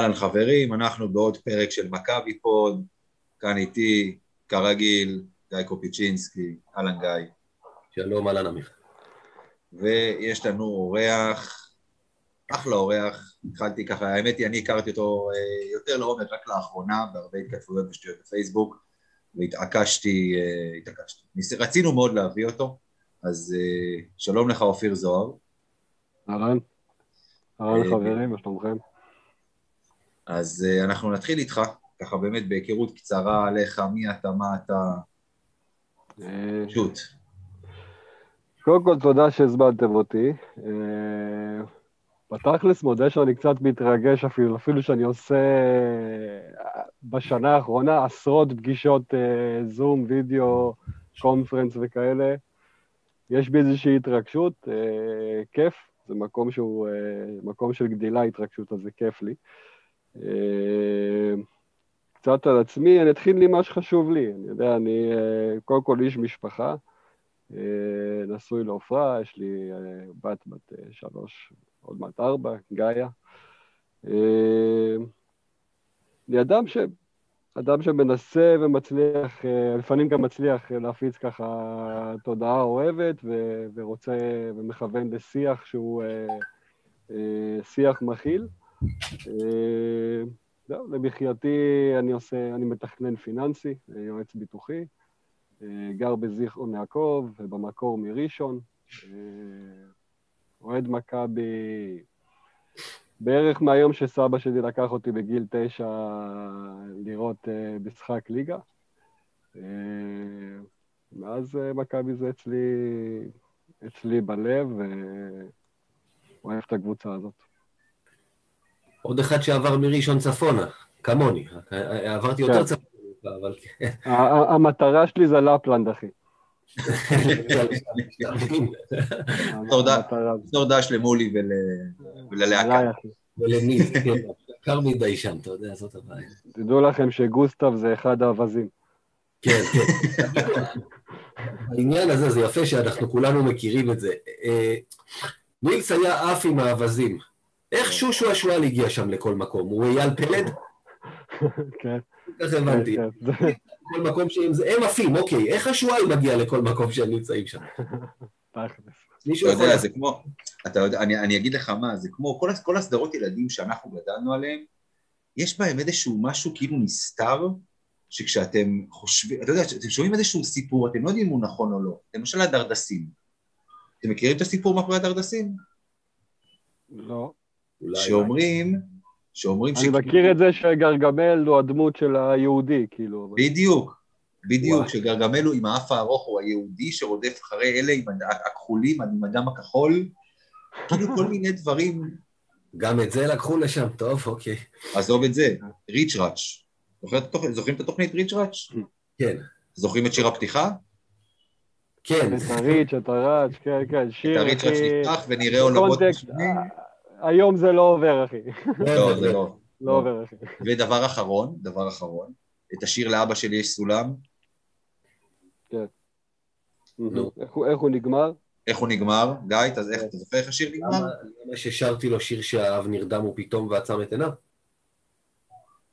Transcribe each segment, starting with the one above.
אהלן חברים, אנחנו בעוד פרק של מכבי פוד, כאן איתי, כרגיל, גיא קופיצ'ינסקי, אהלן גיא. שלום, אהלן אמיר. ויש לנו אורח, אחלה אורח, התחלתי ככה, האמת היא, אני הכרתי אותו אה, יותר לעומק רק לאחרונה, בהרבה התכתבויות ושטויות בפייסבוק, והתעקשתי, אה, התעקשתי. רצינו מאוד להביא אותו, אז אה, שלום לך אופיר זוהר. אהלן, אהלן חברים, מה שלומכם? אז uh, אנחנו נתחיל איתך, ככה באמת בהיכרות קצרה עליך, מי אתה, מה אתה, אה, שוט. קודם כל, תודה שהזמנתם אותי. אה, בתכלס מודה שאני קצת מתרגש אפילו, אפילו שאני עושה בשנה האחרונה עשרות פגישות זום, וידאו, קונפרנס וכאלה. יש בי איזושהי התרגשות, כיף, זה מקום שהוא מקום של גדילה, התרגשות, אז זה כיף לי. אה, קצת על עצמי, אני אתחיל עם מה שחשוב לי. אני יודע, אני אה, קודם כל איש משפחה, אה, נשוי לעופרה, יש לי בת בת שלוש, עוד מעט ארבע, גאיה. אני אדם ש... אדם שמנסה ומצליח, לפעמים גם מצליח להפיץ ככה תודעה אוהבת ו- ורוצה ומכוון לשיח שהוא שיח מכיל. אה, זהו, למחייתי אני עושה, אני מתכנן פיננסי, יועץ ביטוחי, אה, גר בזיכרון יעקב, ובמקור מראשון, אה, אוהד מכבי בערך מהיום שסבא שלי לקח אותי בגיל תשע לראות משחק ליגה. מאז מכבי זה אצלי, אצלי בלב, ואוהב את הקבוצה הזאת. עוד אחד שעבר מראשון צפונה, כמוני. עברתי יותר כן. צפונה, אבל כן. המטרה שלי זה לפלנד, אחי. דש למולי וללהקה. ולניס, כן, קר מדי שם, אתה יודע, זאת הבעיה. תדעו לכם שגוסטב זה אחד האווזים. כן, כן. העניין הזה, זה יפה שאנחנו כולנו מכירים את זה. אה, נילס היה עף עם האווזים. איך. שושו השועל הגיע שם לכל מקום? הוא אייל פלד? כן. ככה הבנתי. כן, כן. כל מקום שהם זה, הם עפים, אוקיי, איך השועל מגיע לכל מקום שהם נמצאים שם? אתה יודע, זה כמו, אתה יודע, אני, אני אגיד לך מה, זה כמו כל, כל הסדרות ילדים שאנחנו גדלנו עליהם, יש בהם איזשהו משהו כאילו נסתר, שכשאתם חושבים, אתה יודע, אתם שומעים איזשהו סיפור, אתם לא יודעים אם הוא נכון או לא, למשל הדרדסים. אתם מכירים את הסיפור מאחורי הדרדסים? לא. שאומרים, שאומרים ש... אני מכיר את זה שגרגמל הוא הדמות של היהודי, כאילו. בדיוק, בדיוק, שגרגמל הוא עם האף הארוך, הוא היהודי שרודף אחרי אלה עם הכחולים, עם הדם הכחול, כאילו כל מיני דברים. גם את זה לקחו לשם, טוב, אוקיי. עזוב את זה, ריץ' ראץ'. זוכרים את התוכנית ריץ' ראץ'? כן. זוכרים את שיר הפתיחה? כן. את הריץ', את הראץ', כן, כן, שיר. את הריץ' ראץ' נפתח ונראה עולמות משונים. היום זה לא עובר, אחי. לא, זה לא. לא עובר, אחי. ודבר אחרון, דבר אחרון, את השיר לאבא שלי יש סולם. כן. איך הוא נגמר? איך הוא נגמר? גיא, אתה זוכר איך השיר נגמר? למה ששרתי לו שיר שהאב נרדם ופתאום ועצם את עיניו?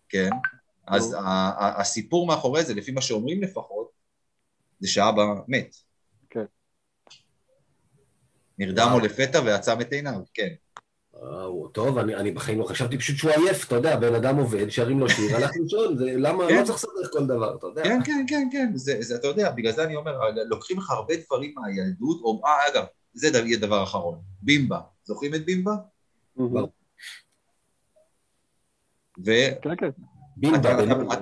כן. אז הסיפור מאחורי זה, לפי מה שאומרים לפחות, זה שאבא מת. כן. נרדם הוא לפתע ועצם את עיניו, כן. טוב, אני, אני בחיים לא חשבתי פשוט שהוא עייף, אתה יודע, בן אדם עובד, שרים לו שיר, הלך לישון, למה, כן. לא צריך לסדר כל דבר, אתה יודע. כן, כן, כן, כן, זה, זה, אתה יודע, בגלל זה אני אומר, לוקחים לך הרבה דברים מהילדות, או, אה, אגב, זה יהיה דבר אחרון, בימבה, זוכרים את בימבה? ו... כן, כן. בימבה.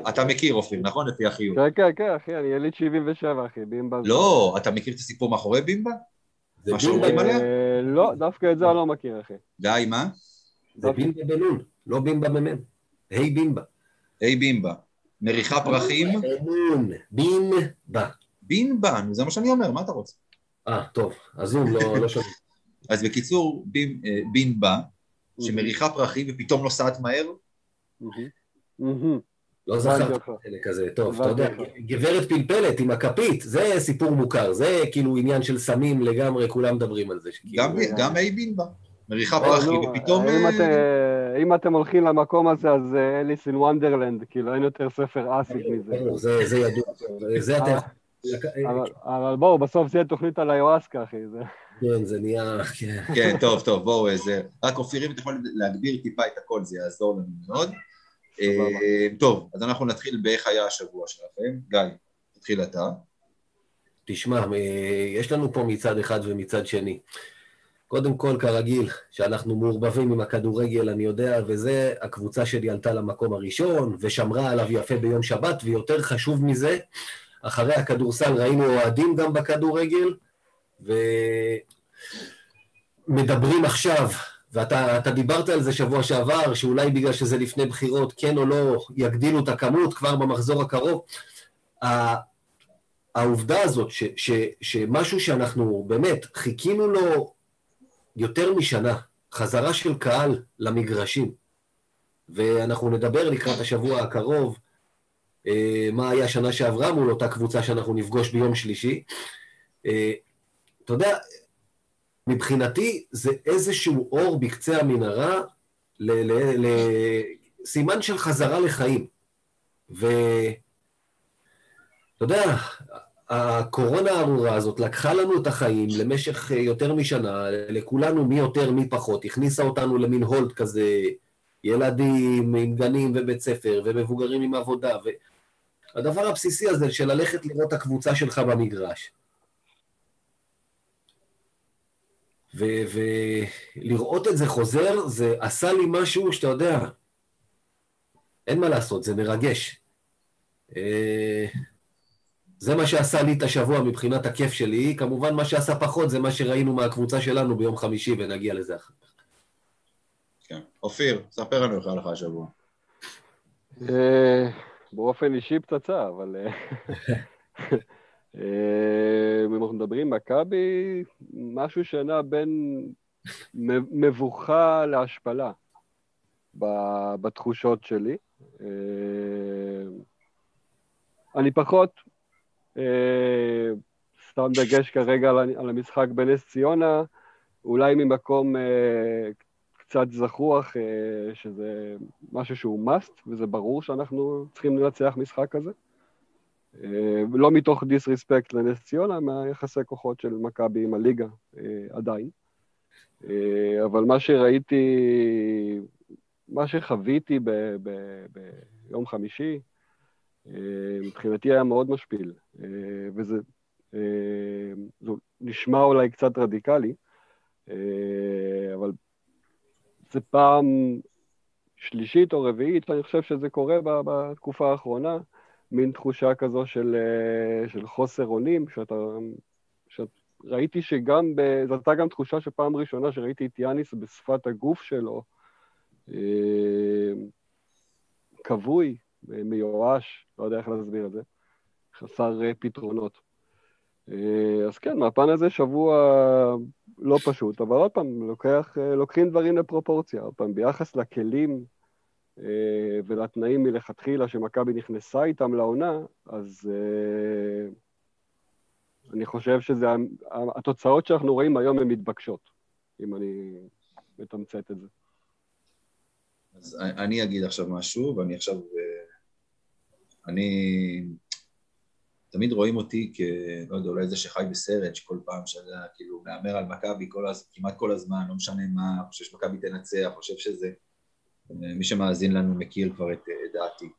אתה מכיר, אופיר, נכון? לפי החיוב. כן, כן, כן, אחי, אני יליד 77, אחי, בימבה. לא, אתה מכיר את הסיפור מאחורי בימבה? שאומרים עליה? אה, לא, דווקא את זה אני לא מכיר, אחי. די, מה? זה בימבה בנון, לא בימבה במ"ם. היי בימבה. היי בימבה. מריחה פרחים? בנון, בימבה. בימבה, זה מה שאני אומר, מה אתה רוצה? אה, טוב, הזום לא, לא שומע. אז בקיצור, אה, בימבה, שמריחה פרחים ופתאום נוסעת מהר. לא זכרתי חלק כזה, טוב, אתה יודע, גברת פלפלת עם הכפית, זה סיפור מוכר, זה כאילו עניין של סמים לגמרי, כולם מדברים על זה. גם איי בינבה, מריחה פרחי, ופתאום... אם אתם הולכים למקום הזה, אז אליס אין וונדרלנד, כאילו, אין יותר ספר אסיד מזה. זה ידוע, זה אתה... אבל בואו, בסוף זה יהיה תוכנית על היואסקה, אחי. כן, זה נהיה... כן. כן, טוב, טוב, בואו, זה... רק אופיר, אם אתה יכול להגביר טיפה את הכל, זה יעזור לנו מאוד. אה, טוב, אז אנחנו נתחיל באיך היה השבוע שלכם. גיא, תתחיל אתה. תשמע, יש לנו פה מצד אחד ומצד שני. קודם כל, כרגיל, שאנחנו מעורבבים עם הכדורגל, אני יודע, וזה, הקבוצה שלי עלתה למקום הראשון, ושמרה עליו יפה ביום שבת, ויותר חשוב מזה, אחרי הכדורסל ראינו אוהדים גם בכדורגל, ומדברים עכשיו, ואתה דיברת על זה שבוע שעבר, שאולי בגלל שזה לפני בחירות, כן או לא, יגדילו את הכמות כבר במחזור הקרוב. העובדה הזאת, ש, ש, שמשהו שאנחנו באמת חיכינו לו יותר משנה, חזרה של קהל למגרשים, ואנחנו נדבר לקראת השבוע הקרוב, אה, מה היה שנה שעברה מול אותה קבוצה שאנחנו נפגוש ביום שלישי. אה, אתה יודע, מבחינתי זה איזשהו אור בקצה המנהרה לסימן של חזרה לחיים. ואתה יודע, הקורונה הארורה הזאת לקחה לנו את החיים למשך יותר משנה, לכולנו מי יותר מי פחות, הכניסה אותנו למין הולד כזה, ילדים עם גנים ובית ספר, ומבוגרים עם עבודה, והדבר הבסיסי הזה של ללכת לראות את הקבוצה שלך במגרש. ולראות את זה חוזר, זה עשה לי משהו שאתה יודע, אין מה לעשות, זה מרגש. אה, זה מה שעשה לי את השבוע מבחינת הכיף שלי. כמובן, מה שעשה פחות זה מה שראינו מהקבוצה שלנו ביום חמישי, ונגיע לזה אחר כך. כן. אופיר, ספר לנו איך היה לך השבוע. אה, באופן אישי פצצה, אבל... אה, אם אנחנו מדברים מכבי, משהו שנע בין מבוכה להשפלה בתחושות שלי. אה, אני פחות אה, שם דגש כרגע על המשחק בנס ציונה, אולי ממקום קצת זחוח, שזה משהו שהוא must, וזה ברור שאנחנו צריכים לנצח משחק כזה. אה, לא מתוך דיסרספקט לנס ציונה, מהיחסי כוחות של מכבי עם הליגה אה, עדיין. אה, אבל מה שראיתי, מה שחוויתי ב, ב, ביום חמישי, מבחינתי היה מאוד משפיל, וזה זה נשמע אולי קצת רדיקלי, אבל זה פעם שלישית או רביעית, אני חושב שזה קורה בתקופה האחרונה, מין תחושה כזו של, אה, של חוסר אונים, שאתה... שאת, ראיתי שגם, ב, זו הייתה גם תחושה שפעם ראשונה שראיתי את יאניס בשפת הגוף שלו, אה, כבוי, מיואש, לא יודע איך להסביר את זה, חסר אה, פתרונות. אז כן, מהפן הזה שבוע לא פשוט, אבל עוד פעם, לוקח, לוקחים דברים לפרופורציה. עוד פעם, ביחס לכלים אה, ולתנאים מלכתחילה שמכבי נכנסה איתם לעונה, אז אה, אני חושב שזה, התוצאות שאנחנו רואים היום הן מתבקשות, אם אני מתמצת את זה. אז אני אגיד עכשיו משהו, ואני עכשיו... אה, אני... תמיד רואים אותי כ... לא יודע, אולי זה שחי בסרט, שכל פעם שאתה כאילו מהמר על מכבי כמעט כל הזמן, לא משנה מה, חושב שמכבי תנצח, חושב שזה... מי שמאזין לנו מכיר כבר את דעתי.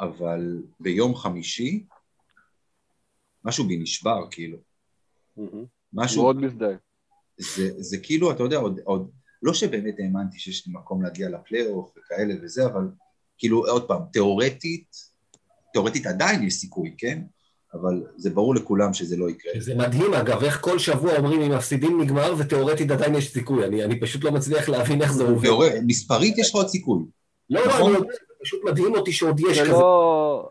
אבל ביום חמישי, משהו בי נשבר, כאילו. משהו... מאוד מזדהה. זה, זה כאילו, אתה יודע, עוד, עוד, לא שבאמת האמנתי שיש לי מקום להגיע לפלייאוף וכאלה וזה, אבל כאילו, עוד פעם, תיאורטית, תיאורטית עדיין יש סיכוי, כן? אבל זה ברור לכולם שזה לא יקרה. זה מדהים, אגב, איך כל שבוע אומרים אם מפסידים נגמר, ותיאורטית עדיין יש סיכוי. אני, אני פשוט לא מצליח להבין איך זה עובד. מספרית יש לך עוד סיכוי. לא, לא, נכון? לא, פשוט מדהים אותי שעוד יש כזה. לא,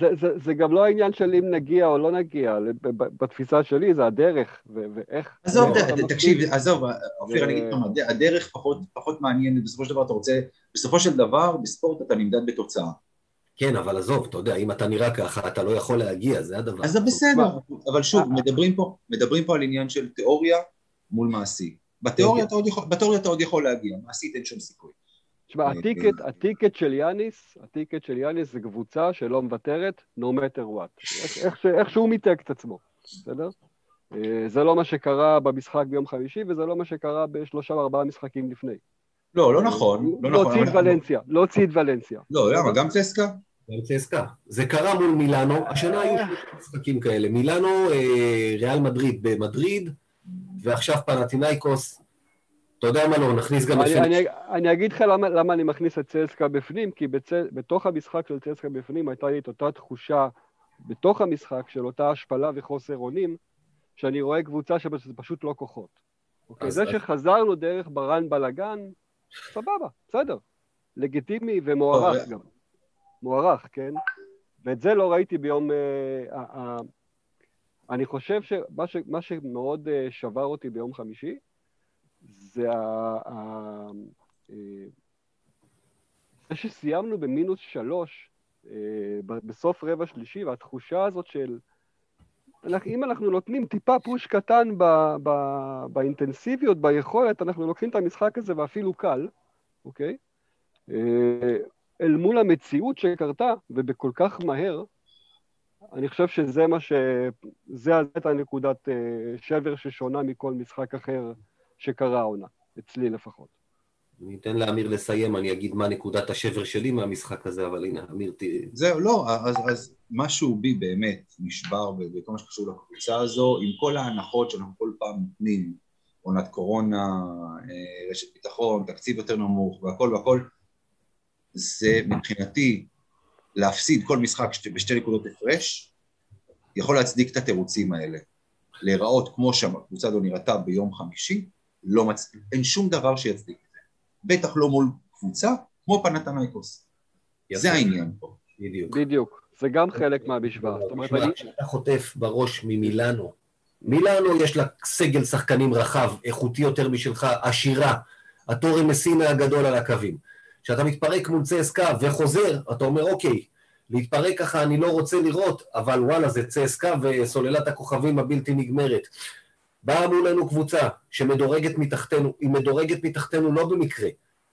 זה, זה, זה גם לא העניין של אם נגיע או לא נגיע, בתפיסה שלי זה הדרך, ואיך... עזוב, תקשיב, עזוב, אופיר, אני אגיד לך מה, הדרך פחות, פחות מעניינת, בסופו של דבר אתה רוצה, בסופו של דבר, בספורט אתה נמדד בתוצאה. כן, אבל עזוב, אתה יודע, אם אתה נראה ככה, אתה לא יכול להגיע, זה הדבר. אז זה בסדר, אבל שוב, מדברים פה, מדברים פה על עניין של תיאוריה מול מעשי. בתיאוריה אתה עוד יכול, בתיאוריה אתה עוד יכול להגיע, מעשית אין שום סיכוי. תשמע, אה, הטיקט, אה, הטיקט של יאניס, הטיקט של יאניס זה קבוצה שלא מוותרת, no matter what. איך, איך שהוא מיתק את עצמו, בסדר? אה, זה לא מה שקרה במשחק ביום חמישי, וזה לא מה שקרה בשלושה או ארבעה משחקים לפני. לא, לא נכון. לא נכון. להוציא את ולנסיה, להוציא את ולנסיה. לא, למה? גם צסקה? גם צסקה. זה קרה מול מילאנו, השנה היו משחקים כאלה. מילאנו, ריאל מדריד במדריד, ועכשיו פנטינאיקוס אתה יודע מה לא, נכניס גם... אני, אני, אני אגיד לך למה, למה אני מכניס את צסקה בפנים, כי בצ... בתוך המשחק של צסקה בפנים הייתה לי את אותה תחושה בתוך המשחק של אותה השפלה וחוסר אונים, שאני רואה קבוצה שזה פשוט לא כוחות. אוקיי? זה שחזרנו דרך ברן בלאגן, סבבה, בסדר. לגיטימי ומוערך. גם. מוערך, כן? ואת זה לא ראיתי ביום... אה, אני חושב שמה שמאוד אה, שבר אותי ביום חמישי, זה ה... אה, זה שסיימנו במינוס שלוש בסוף רבע שלישי, והתחושה הזאת של... אם אנחנו נותנים טיפה פוש קטן ב, ב, באינטנסיביות, ביכולת, אנחנו לוקחים את המשחק הזה ואפילו קל, אוקיי? אה, אל מול המציאות שקרתה, ובכל כך מהר, אני חושב שזה מה ש... זה הייתה נקודת שבר ששונה מכל משחק אחר שקרה העונה, אצלי לפחות. אני אתן לאמיר לסיים, אני אגיד מה נקודת השבר שלי מהמשחק הזה, אבל הנה, אמיר תראה. זהו, לא, אז, אז משהו בי באמת נשבר בכל מה שקשור לקבוצה הזו, עם כל ההנחות שאנחנו כל פעם נותנים, עונת קורונה, אה, רשת ביטחון, תקציב יותר נמוך והכל והכל, זה מבחינתי להפסיד כל משחק בשתי נקודות הפרש, יכול להצדיק את התירוצים האלה. להיראות כמו שהקבוצה הזו נראתה ביום חמישי, לא מצ... אין שום דבר שיצדיק את זה. בטח לא מול קבוצה כמו פנתנייקוס. זה העניין פה. בדיוק. בדיוק. זה גם חלק מהמשוואה. זאת אומרת, אני... כשאתה חוטף בראש ממילאנו, מילאנו יש לה סגל שחקנים רחב, איכותי יותר משלך, עשירה, הטורי מסינה הגדול על הקווים. כשאתה מתפרק מול צסקה וחוזר, אתה אומר, אוקיי, להתפרק ככה אני לא רוצה לראות, אבל וואלה, זה צסקה וסוללת הכוכבים הבלתי נגמרת. באה מולנו קבוצה שמדורגת מתחתנו, היא מדורגת מתחתנו לא במקרה.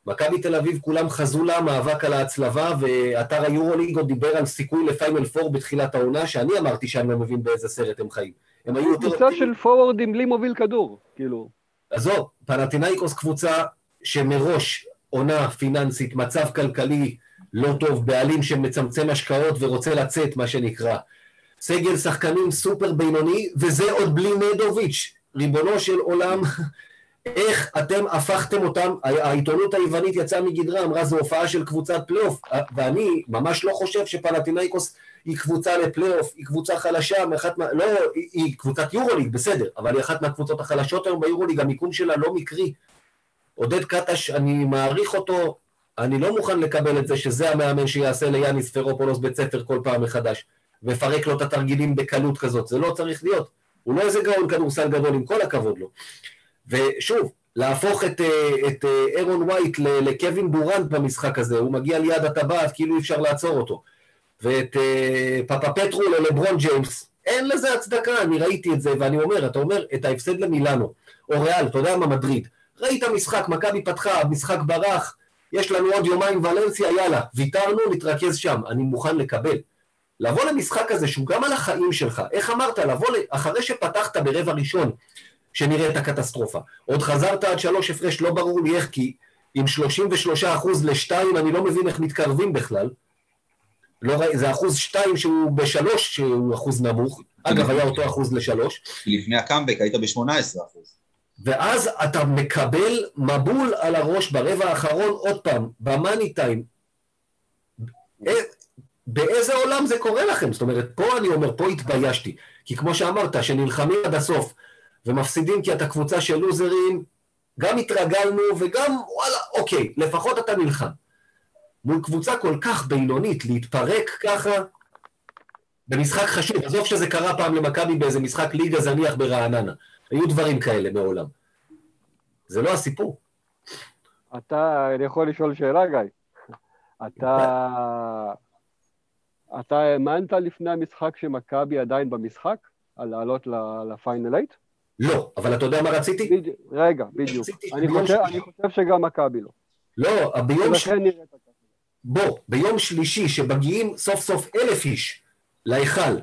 מכבי תל אביב כולם חזו לה מאבק על ההצלבה, ואתר היורוליג עוד דיבר על סיכוי לפיינל פור בתחילת העונה, שאני אמרתי שאני לא מבין באיזה סרט הם חיים. הם היו יותר... קבוצה של פורוורדים בלי מוביל כדור, כאילו. עזוב, פנאתינאיקוס קבוצה שמראש עונה פיננסית, מצב כלכלי לא טוב, בעלים שמצמצם השקעות ורוצה לצאת, מה שנקרא. סגל שחקנים סופר בינוני, וזה עוד בלי נדוביץ'. ריבונו של עולם, איך אתם הפכתם אותם, העיתונות היוונית יצאה מגדרה, אמרה זו הופעה של קבוצת פלייאוף, ואני ממש לא חושב שפנאתינאיקוס היא קבוצה לפלייאוף, היא קבוצה חלשה, לא, היא, היא קבוצת יורוליג, בסדר, אבל היא אחת מהקבוצות החלשות היום ביורוליג, המיקום שלה לא מקרי. עודד קטש, אני מעריך אותו, אני לא מוכן לקבל את זה שזה המאמן שיעשה ליאניס פרופולוס בית ספר כל פעם מחדש, ויפרק לו את התרגילים בקלות כזאת, זה לא צריך להיות. הוא לא איזה גאון כדורסל גדול, עם כל הכבוד לו. ושוב, להפוך את, אה, את אה, אירון וייט לקווין דורנט במשחק הזה, הוא מגיע ליד הטבעת, כאילו אי אפשר לעצור אותו. ואת אה, פאפה פטרו ללברון ג'יימס, אין לזה הצדקה, אני ראיתי את זה, ואני אומר, אתה אומר, את ההפסד למילאנו, או ריאל, אתה יודע מה, מדריד. ראית משחק, מכבי פתחה, משחק ברח, יש לנו עוד יומיים ולנסיה, יאללה, ויתרנו, נתרכז שם, אני מוכן לקבל. לבוא למשחק הזה שהוא גם על החיים שלך, איך אמרת, לבוא, אחרי שפתחת ברבע ראשון, שנראה את הקטסטרופה, עוד חזרת עד שלוש הפרש, לא ברור לי איך, כי עם 33 אחוז לשתיים, אני לא מבין איך מתקרבים בכלל. לא, זה אחוז שתיים שהוא בשלוש, שהוא אחוז נמוך. אגב, היה אותו אחוז לשלוש. לפני הקאמבק היית ב-18 אחוז. ואז אתה מקבל מבול על הראש ברבע האחרון, עוד פעם, במאני טיים. באיזה עולם זה קורה לכם? זאת אומרת, פה אני אומר, פה התביישתי. כי כמו שאמרת, שנלחמים עד הסוף ומפסידים כי אתה קבוצה של לוזרים, גם התרגלנו וגם, וואלה, אוקיי, לפחות אתה נלחם. מול קבוצה כל כך בינונית, להתפרק ככה במשחק חשוב, עזוב שזה קרה פעם למכבי באיזה משחק ליגה זניח ברעננה. היו דברים כאלה מעולם. זה לא הסיפור. אתה, אני יכול לשאול שאלה, גיא? אתה אתה האמנת לפני המשחק שמכבי עדיין במשחק, על לעלות לפיינל 8? לא, אבל אתה יודע מה רציתי? בדיוק, רגע, בדיוק. אני חושב, אני חושב שגם מכבי לא. לא, ביום ש... בוא, ביום שלישי שמגיעים סוף סוף אלף איש להיכל,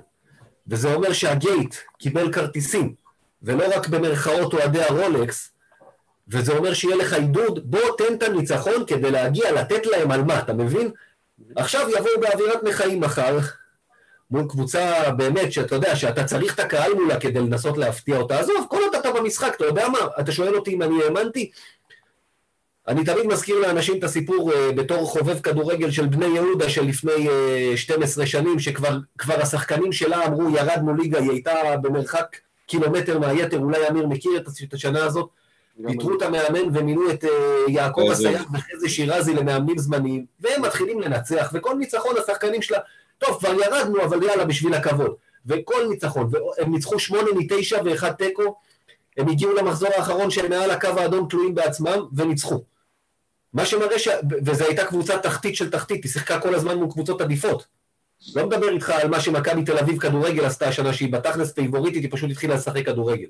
וזה אומר שהגייט קיבל כרטיסים, ולא רק במרכאות אוהדי הרולקס, וזה אומר שיהיה לך עידוד, בוא תן את הניצחון כדי להגיע, לתת להם על מה, אתה מבין? עכשיו יבואו באווירת נכאים מחר, מול קבוצה באמת, שאתה יודע, שאתה צריך את הקהל מולה כדי לנסות להפתיע אותה. עזוב, כל עוד אתה במשחק, אתה יודע מה? אתה שואל אותי אם אני האמנתי? אני תמיד מזכיר לאנשים את הסיפור uh, בתור חובב כדורגל של בני יהודה של לפני uh, 12 שנים, שכבר השחקנים שלה אמרו, ירדנו ליגה, היא הייתה במרחק קילומטר מהיתר, אולי אמיר מכיר את השנה הזאת, פיטרו את המאמן ומינו את uh, יעקב אסייג וחזי שירזי למאמנים זמניים, והם מתחילים לנצח, וכל ניצחון השחקנים שלה, טוב, כבר ירדנו, אבל יאללה, בשביל הכבוד. וכל ניצחון, והם ניצחו שמונה מתשע ואחד תיקו, הם הגיעו למחזור האחרון שהם מעל הקו האדום תלויים בעצמם, וניצחו. מה שמראה ש... וזו הייתה קבוצה תחתית של תחתית, היא שיחקה כל הזמן מול קבוצות עדיפות. לא מדבר איתך על מה שמכבי תל אביב כדורגל עשתה השנה, שהיא בתכלס פייבוריטית, היא פשוט התחילה לשחק כדורגל.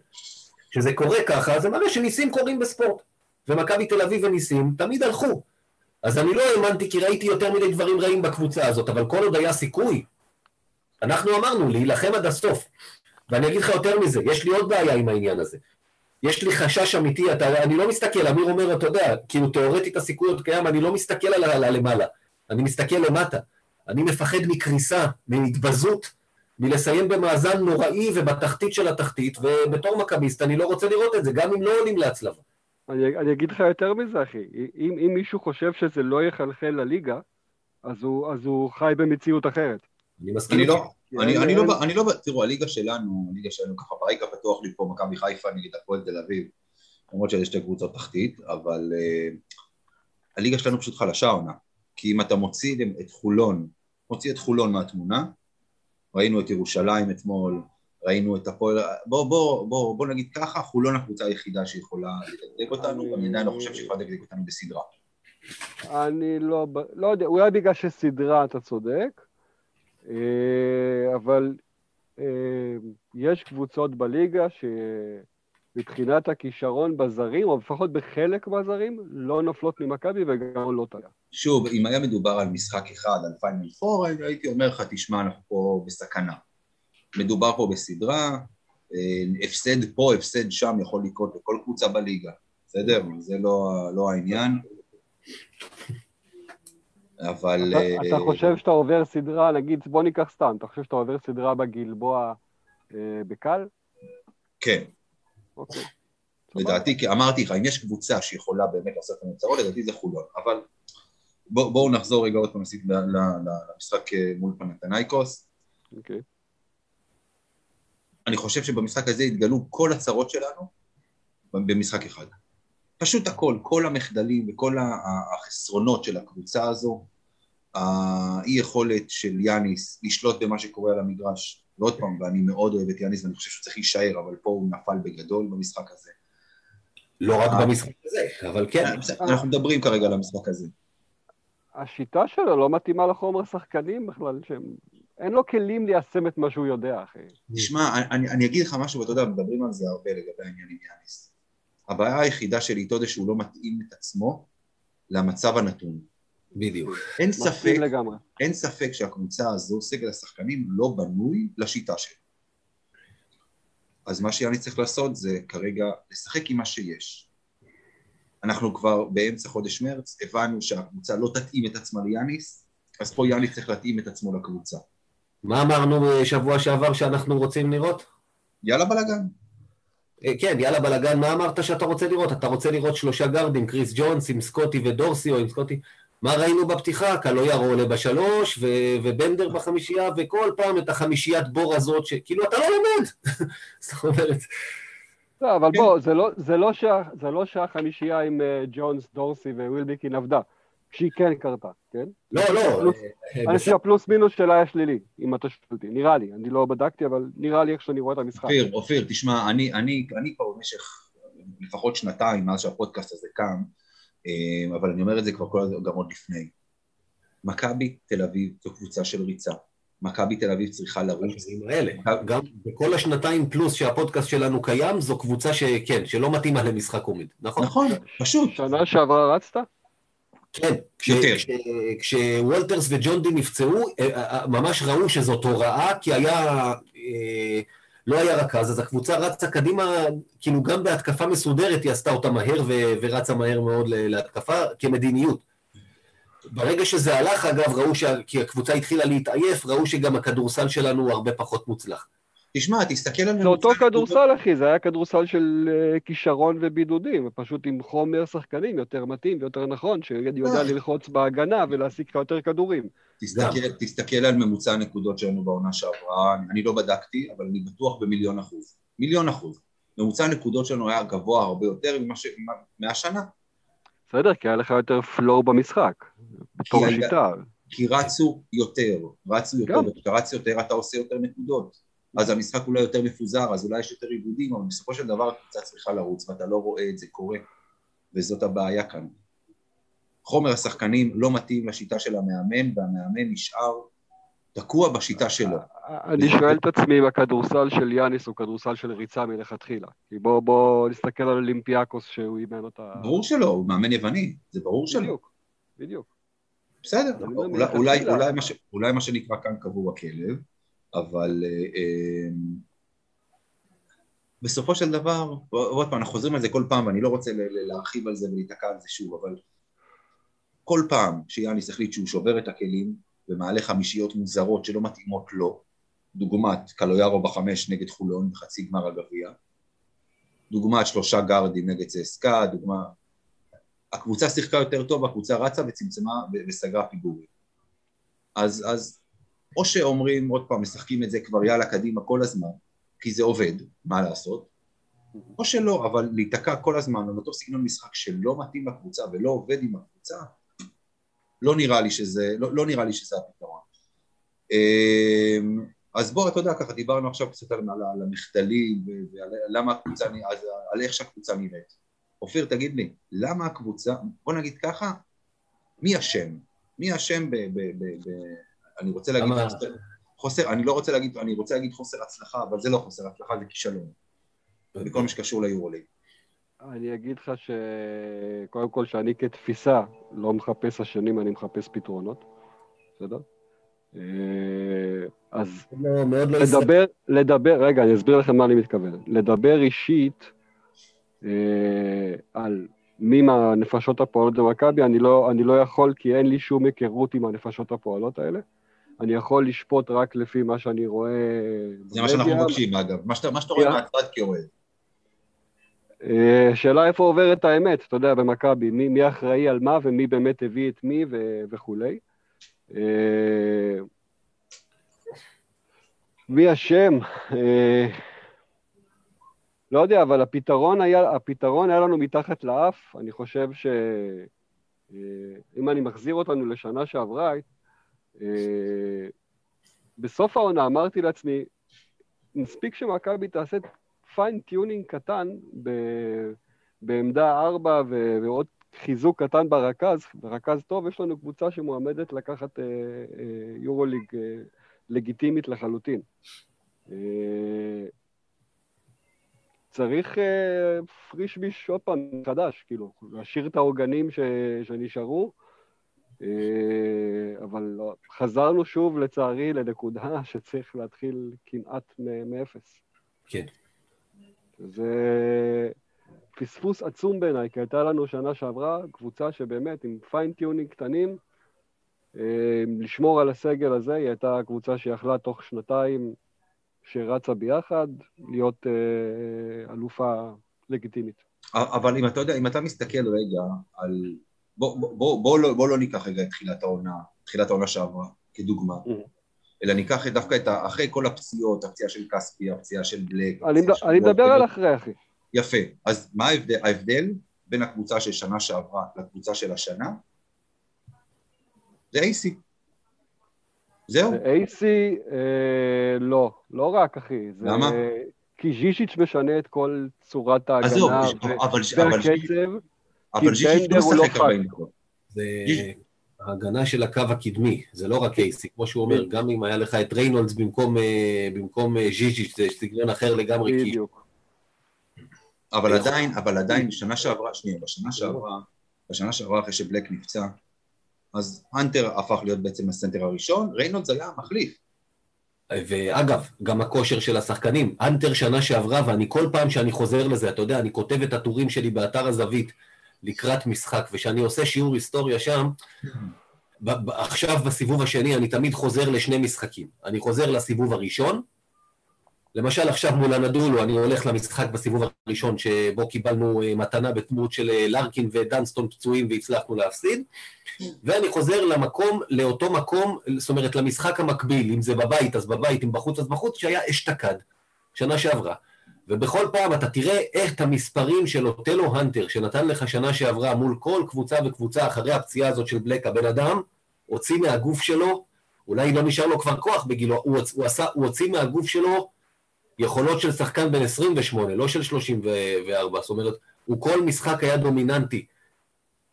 כשזה קורה ככה, זה מראה שניסים קורים בספורט. ומכבי תל אביב וניסים תמיד הלכו. אז אני לא האמנתי כי ראיתי יותר מדי דברים רעים בקבוצה הזאת, אבל כל עוד היה סיכוי, אנחנו אמרנו להילחם עד הסוף. ואני אגיד לך יותר מזה, יש לי עוד בעיה עם העניין הזה. יש לי חשש אמיתי, אתה, אני לא מסתכל, אמיר אומר, אתה יודע, כאילו תאורטית הסיכוי עוד קיים, אני לא מסתכל על הלמעלה, אני מסתכל למטה. אני מפחד מקריסה, מהתבזות, מלסיים במאזן נוראי ובתחתית של התחתית, ובתור מכביסט אני לא רוצה לראות את זה, גם אם לא עולים להצלבה. אני, אני אגיד לך יותר מזה, אחי. אם, אם מישהו חושב שזה לא יחלחל לליגה, אז הוא, אז הוא חי במציאות אחרת. אני מסכים. אני לא, אני, אני, לא, אני לא, תראו, הליגה שלנו, הליגה שלנו ככה ברקע פתוח לי פה מכבי חיפה נגד הפועל תל אביב, למרות שזה שתי קבוצות תחתית, אבל uh, הליגה שלנו פשוט חלשה עונה. כי אם אתה מוציא את חולון, מוציא את חולון מהתמונה, ראינו את ירושלים אתמול, ראינו את הפועל, בוא, בוא, בוא, בוא נגיד ככה, חולון הקבוצה היחידה שיכולה לדגדג אותנו, ואני עדיין לא חושב שיכולה לדגדג אותנו בסדרה. אני לא, לא יודע, אולי בגלל שסדרה אתה צודק, אה, אבל אה, יש קבוצות בליגה שמבחינת הכישרון בזרים, או לפחות בחלק מהזרים, לא נופלות ממכבי וגם לא תהיה. שוב, אם היה מדובר על משחק אחד, על פיינל פור, הייתי אומר לך, תשמע, אנחנו פה בסכנה. מדובר פה בסדרה, אה, הפסד פה, הפסד שם יכול לקרות לכל קבוצה בליגה, בסדר? זה לא, לא העניין. אבל... אתה, אתה חושב שאתה עובר סדרה, נגיד, בוא ניקח סתם, אתה חושב שאתה עובר סדרה בגלבוע uh, בקל? כן. אוקיי. לדעתי, כי אמרתי לך, אם יש קבוצה שיכולה באמת לעשות את המוצרות, לדעתי זה חולון. אבל בואו בוא נחזור רגע עוד פעם למשחק מול פנתנייקוס. אוקיי. אני חושב שבמשחק הזה התגלו כל הצרות שלנו במשחק אחד. פשוט הכל, כל המחדלים וכל החסרונות של הקבוצה הזו, האי יכולת של יאניס לשלוט במה שקורה על המגרש, ועוד פעם, ואני מאוד אוהב את יאניס ואני חושב שהוא צריך להישאר, אבל פה הוא נפל בגדול במשחק הזה. לא רק במשחק הזה, אבל כן. אה, אנחנו מדברים כרגע על המשחק הזה. השיטה שלו לא מתאימה לחומר השחקנים בכלל, שהם אין לו כלים ליישם את מה שהוא יודע, אחי. תשמע, אני, אני אגיד לך משהו, ואתה יודע, מדברים על זה הרבה לגבי העניין עם יאניס. הבעיה היחידה של איתו זה שהוא לא מתאים את עצמו למצב הנתון. בדיוק. אין ספק, לגמרי. אין ספק שהקבוצה הזו, סגל השחקנים, לא בנוי לשיטה שלו. אז מה שיאניס צריך לעשות זה כרגע לשחק עם מה שיש. אנחנו כבר באמצע חודש מרץ, הבנו שהקבוצה לא תתאים את עצמה ליאניס, אז פה יאניס צריך להתאים את עצמו לקבוצה. מה אמרנו בשבוע שעבר שאנחנו רוצים לראות? יאללה בלאגן. אה, כן, יאללה בלאגן, מה אמרת שאתה רוצה לראות? אתה רוצה לראות שלושה גארדים, קריס ג'ונס עם סקוטי ודורסי או עם סקוטי? מה ראינו בפתיחה? קלויאר עולה בשלוש, ו- ובנדר בחמישייה, וכל פעם את החמישיית בור הזאת, שכאילו אתה לא לומד. זאת אומרת... לא, אבל בוא, זה לא, זה, לא זה לא שהחמישייה עם uh, ג'ונס, דורסי ווילביקין עבדה. כשהיא כן קרתה, כן? לא, לא. אני חושב שהפלוס מינוס שלה היה שלילי, אם אתה שואל אותי, נראה לי, אני לא בדקתי, אבל נראה לי איך שאני רואה את המשחק. אופיר, אופיר, תשמע, אני, אני, אני פה במשך לפחות שנתיים מאז שהפודקאסט הזה קם, אה, אבל אני אומר את זה כבר כל, גם עוד לפני. מכבי תל אביב זו קבוצה של ריצה. מכבי תל אביב צריכה לרוץ. האלה. גם בכל השנתיים פלוס שהפודקאסט שלנו קיים, זו קבוצה שכן, שלא מתאימה למשחק עומד, נכון? נכון, פשוט. שנה שעברה רצת? כן, כשוולטרס וג'ון די נפצעו, אה, אה, ממש ראו שזאת הוראה, כי היה, אה, לא היה רכז, אז הקבוצה רצה קדימה, כאילו גם בהתקפה מסודרת היא עשתה אותה מהר ורצה מהר מאוד להתקפה, כמדיניות. ברגע שזה הלך, אגב, ראו. כי הקבוצה התחילה להתעייף, ראו שגם הכדורסל שלנו הוא הרבה פחות מוצלח. תשמע, תסתכל על... זה אותו. כדורסל, אחי, זה היה כדורסל של אה, כישרון ובידודים, פשוט עם חומר שחקנים יותר מתאים ויותר נכון, שיודע אה. ללחוץ בהגנה ולהשיג יותר כדורים. תסתכל, תסתכל על ממוצע הנקודות שלנו בעונה שעברה, אני לא בדקתי, אבל אני בטוח במיליון אחוז. מיליון אחוז. ממוצע הנקודות שלנו היה גבוה הרבה יותר ש... מהשנה. בסדר, כי היה לך יותר פלואו במשחק, בתור שיטה. כי רצו יותר, רצו יותר, גם. וכשאתה רץ יותר אתה עושה יותר נקודות. אז המשחק אולי יותר מפוזר, אז אולי יש יותר עיבודים, אבל בסופו של דבר הקבוצה צריכה לרוץ, ואתה לא רואה את זה קורה, וזאת הבעיה כאן. חומר השחקנים לא מתאים לשיטה של המאמן, והמאמן נשאר תקוע בשיטה שלו. אני שואל את עצמי אם הכדורסל של יאניס הוא כדורסל של ריצה מלכתחילה. כי בוא, בוא נסתכל על אולימפיאקוס שהוא אימן אותה. ברור שלא, הוא מאמן יווני, זה ברור שלא. בדיוק, בדיוק. בסדר, אני אולי. אולי, אולי, מה ש, אולי מה שנקרא כאן קבור הכלב, אבל אה, אה, בסופו של דבר, עוד פעם, אנחנו חוזרים על זה כל פעם, ואני לא רוצה להרחיב על זה ולהיתקע על זה שוב, אבל כל פעם שיאניס החליט שהוא שובר את הכלים ומעלה חמישיות מוזרות שלא מתאימות לו, דוגמת קלויארו בחמש נגד חולון בחצי גמר הגביע, דוגמת שלושה גארדים נגד צסקה, דוגמה... הקבוצה שיחקה יותר טוב, הקבוצה רצה וצמצמה וסגרה פיגורים. אז, אז או שאומרים, עוד פעם, משחקים את זה כבר יאללה קדימה כל הזמן, כי זה עובד, מה לעשות, או שלא, אבל להיתקע כל הזמן על אותו סגנון משחק שלא מתאים לקבוצה ולא עובד עם הקבוצה, לא נראה לי שזה, לא, לא נראה לי שזה הפתרון. אמ, אז בוא, אתה יודע, ככה דיברנו עכשיו קצת על, על, על המחדלים ועל למה הקבוצה, אז, על איך שהקבוצה נראית. אופיר, תגיד לי, למה הקבוצה, בוא נגיד ככה, מי אשם? מי אשם ב... ב, ב, ב אני רוצה להגיד למה- חוסר, חוסר, אני לא רוצה להגיד, אני רוצה להגיד חוסר הצלחה, אבל זה לא חוסר הצלחה, זה כישלון. בכל מה שקשור ליורוליג. אני אגיד לך שקודם כל שאני כתפיסה לא מחפש אשמים, אני מחפש פתרונות, בסדר? אה, אז לא, לא. לדבר, לדבר, רגע, אני אסביר לכם מה אני מתכוון. לדבר אישית אה, על מי מהנפשות הפועלות במכבי, אני לא, אני לא יכול, כי אין לי שום היכרות עם הנפשות הפועלות האלה. אני יכול לשפוט רק לפי מה שאני רואה זה מה שאנחנו. מבקשים, אגב. מה שאתה מה שאתה רואה. מהצד כאוהד. אה, שאלה איפה עוברת האמת, אתה יודע, במכבי, מי, מי אחראי על מה ומי באמת הביא את מי ו, וכולי. אה, מי אשם? אה, לא יודע, אבל הפתרון היה, הפתרון היה לנו מתחת לאף. אני חושב שאם אני מחזיר אותנו לשנה שעברה, בסוף העונה אמרתי לעצמי, מספיק שמכבי תעשה fine tuning קטן ב- בעמדה 4 ו- ועוד חיזוק קטן ברכז, ברכז טוב, יש לנו קבוצה שמועמדת לקחת אה, אה, יורוליג אה, לגיטימית לחלוטין. אה, צריך אה, פרישביש עוד פעם מחדש, כאילו, להשאיר את העוגנים ש, שנשארו, אה, אבל לא, חזרנו שוב, לצערי, לנקודה שצריך להתחיל כמעט מאפס. כן. זה פספוס עצום בעיניי, כי הייתה לנו שנה שעברה קבוצה שבאמת עם fine tuning קטנים, אה, לשמור על הסגל הזה, היא הייתה קבוצה שיכלה תוך שנתיים שרצה ביחד, להיות אה, אלופה לגיטימית. אבל אם אתה יודע, אם אתה מסתכל רגע על... בוא, בוא, בוא, בוא, לא, בוא לא ניקח רגע את תחילת העונה, תחילת העונה שעברה, כדוגמה, Mhm. אלא ניקח דווקא את ה... אחרי כל הפציעות, הפציעה של כספי, הפציעה של בלק, אני, של אני מדבר. על אחרי, אחי. יפה. אז מה ההבדל, ההבדל בין הקבוצה של שנה שעברה לקבוצה של השנה? זה AC. זהו. AC, אה, לא, לא רק, אחי. זה, למה? כי ז'יז'יץ' משנה את כל צורת עזוב, ההגנה אבל- ו- אבל והקצב. אבל ז'יז'יץ' בנדר לא לא משחק fucking 40 דקות. זה... ההגנה של הקו הקדמי, זה לא רק אייסי, כמו שהוא אומר, גם אם היה לך את ריינולדס במקום, אה, במקום אה, ז'יז'יץ', זה סגנון אחר לגמרי. בדיוק. אבל עדיין, אבל עדיין, בשנה שעברה, שנייה, בשנה שעברה, בשנה שעברה אחרי שבלק נפצע, אז האנטר הפך להיות בעצם הסנטר הראשון, ריינולדס היה המחליף. ואגב, גם הכושר של השחקנים, האנטר שנה שעברה, ואני כל פעם שאני חוזר לזה, אתה יודע, אני כותב את הטורים שלי באתר הזווית לקראת משחק, וכשאני עושה שיעור היסטוריה שם, עכשיו בסיבוב השני אני תמיד חוזר לשני משחקים. אני חוזר לסיבוב הראשון, למשל עכשיו מול הנדולו, אני הולך למשחק בסיבוב הראשון שבו קיבלנו אה, מתנה בתמות של אה, לארקין ודנסטון פצועים והצלחנו להפסיד, ואני חוזר למקום, לאותו מקום, זאת אומרת למשחק המקביל, אם זה בבית אז בבית, אם בחוץ אז בחוץ, שהיה אשתקד, שנה שעברה. ובכל פעם אתה תראה איך את המספרים של אוטלו הנטר, שנתן לך שנה שעברה מול כל קבוצה וקבוצה אחרי הפציעה הזאת של בלק, הבן אדם הוציא מהגוף שלו, אולי לא נשאר לו כבר כוח בגילו, הוא, הוא, עשה, הוא הוציא מהגוף שלו יכולות של שחקן בן 28, לא של 34, זאת אומרת, הוא כל משחק היה דומיננטי.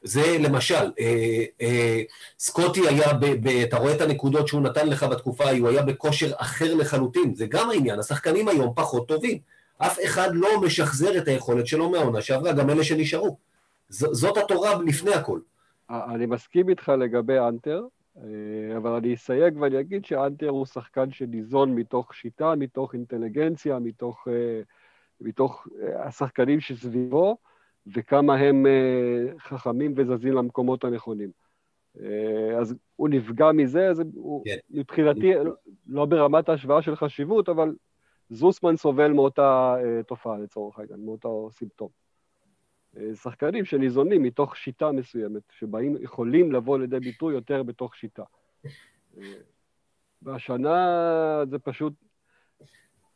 זה למשל, אה, אה, סקוטי היה, ב, ב, אתה רואה את הנקודות שהוא נתן לך בתקופה ההיא, הוא היה בכושר אחר לחלוטין, זה גם העניין, השחקנים היום פחות טובים. אף אחד לא משחזר את היכולת שלו מהעונה שעברה, גם אלה שנשארו. ז, זאת התורה לפני הכל. אני מסכים איתך לגבי אנטר, אה, אבל אני אסייג ואני אגיד שאנטר הוא שחקן שניזון מתוך שיטה, מתוך אינטליגנציה, מתוך, אה, מתוך אה, השחקנים שסביבו, וכמה הם חכמים וזזים למקומות הנכונים. אז הוא נפגע מזה, אז הוא כן. מבחינתי, לא ברמת ההשוואה של חשיבות, אבל זוסמן סובל מאותה תופעה לצורך העניין, מאותו סימפטום. שחקנים שניזונים מתוך שיטה מסוימת, שבאים, יכולים לבוא לידי ביטוי יותר בתוך שיטה. והשנה זה פשוט...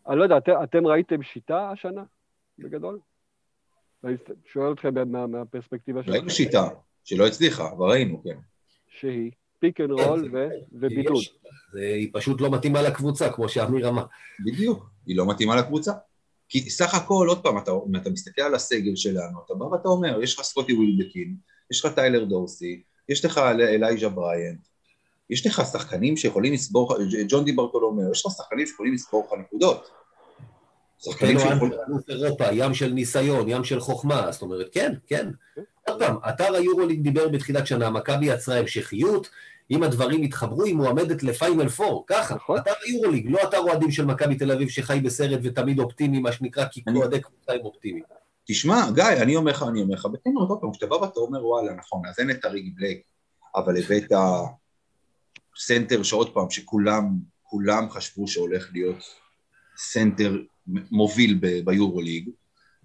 אני לא יודע, את, אתם ראיתם שיטה השנה, בגדול? אני שואל אתכם מה, מהפרספקטיבה שלכם. ראינו שיטה, שלא הצליחה, אבל ראינו, כן. שהיא pick and roll ובידוד. היא פשוט לא מתאימה לקבוצה, כמו שאמיר אמר. בדיוק, היא לא מתאימה לקבוצה. כי סך הכל, עוד פעם, אתה, אם אתה מסתכל על הסגל שלנו, אתה בא ואתה אומר, יש לך סקוטי ווילבקין, יש לך טיילר דורסי, יש לך אלייז'ה בראיינט, יש לך שחקנים שיכולים לסקור, ג'ון דיברתולומיאו, יש לך שחקנים שיכולים לסקור לך נקודות. שחקנים שיכולים... אירופה, ים של ניסיון, ים של חוכמה, זאת אומרת, כן, כן. עוד פעם, אתר היורוליג דיבר בתחילת שנה, מכבי יצרה המשכיות, אם הדברים יתחברו, היא מועמדת לפיינל פור, ככה, נכון. אתר היורוליג, לא אתר אוהדים של מכבי תל אביב שחי בסרט ותמיד אופטימי, מה שנקרא, כי כל אוהדי קבוצה הם אופטימיים. תשמע, גיא, אני אומר לך, אני אומר לך, בכנות, עוד פעם, כשאתה בא ואתה אומר, וואלה, נכון, אז אין את טאריק בלאק, אבל הבאת סנטר שעוד פעם, שכולם, כולם חשבו שהולך להיות סנטר מוביל ביורוליג,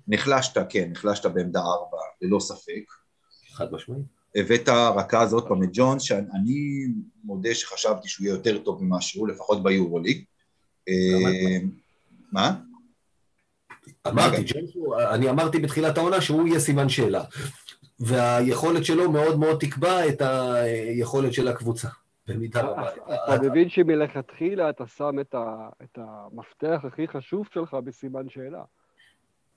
נחלשת, כן, נחלשת בעמדה ארבע, ללא ספק. חד משמעית. הבאת רכז עוד פעם את ג'ונס, שאני מודה שחשבתי שהוא יהיה יותר טוב ממה שהוא, לפחות ביורוליג. אה, מה? אמרתי, אני אמרתי בתחילת העונה שהוא יהיה סימן שאלה. והיכולת שלו מאוד מאוד תקבע את היכולת של הקבוצה. במידה רבה. אתה מבין שמלכתחילה אתה שם את המפתח הכי חשוב שלך בסימן שאלה.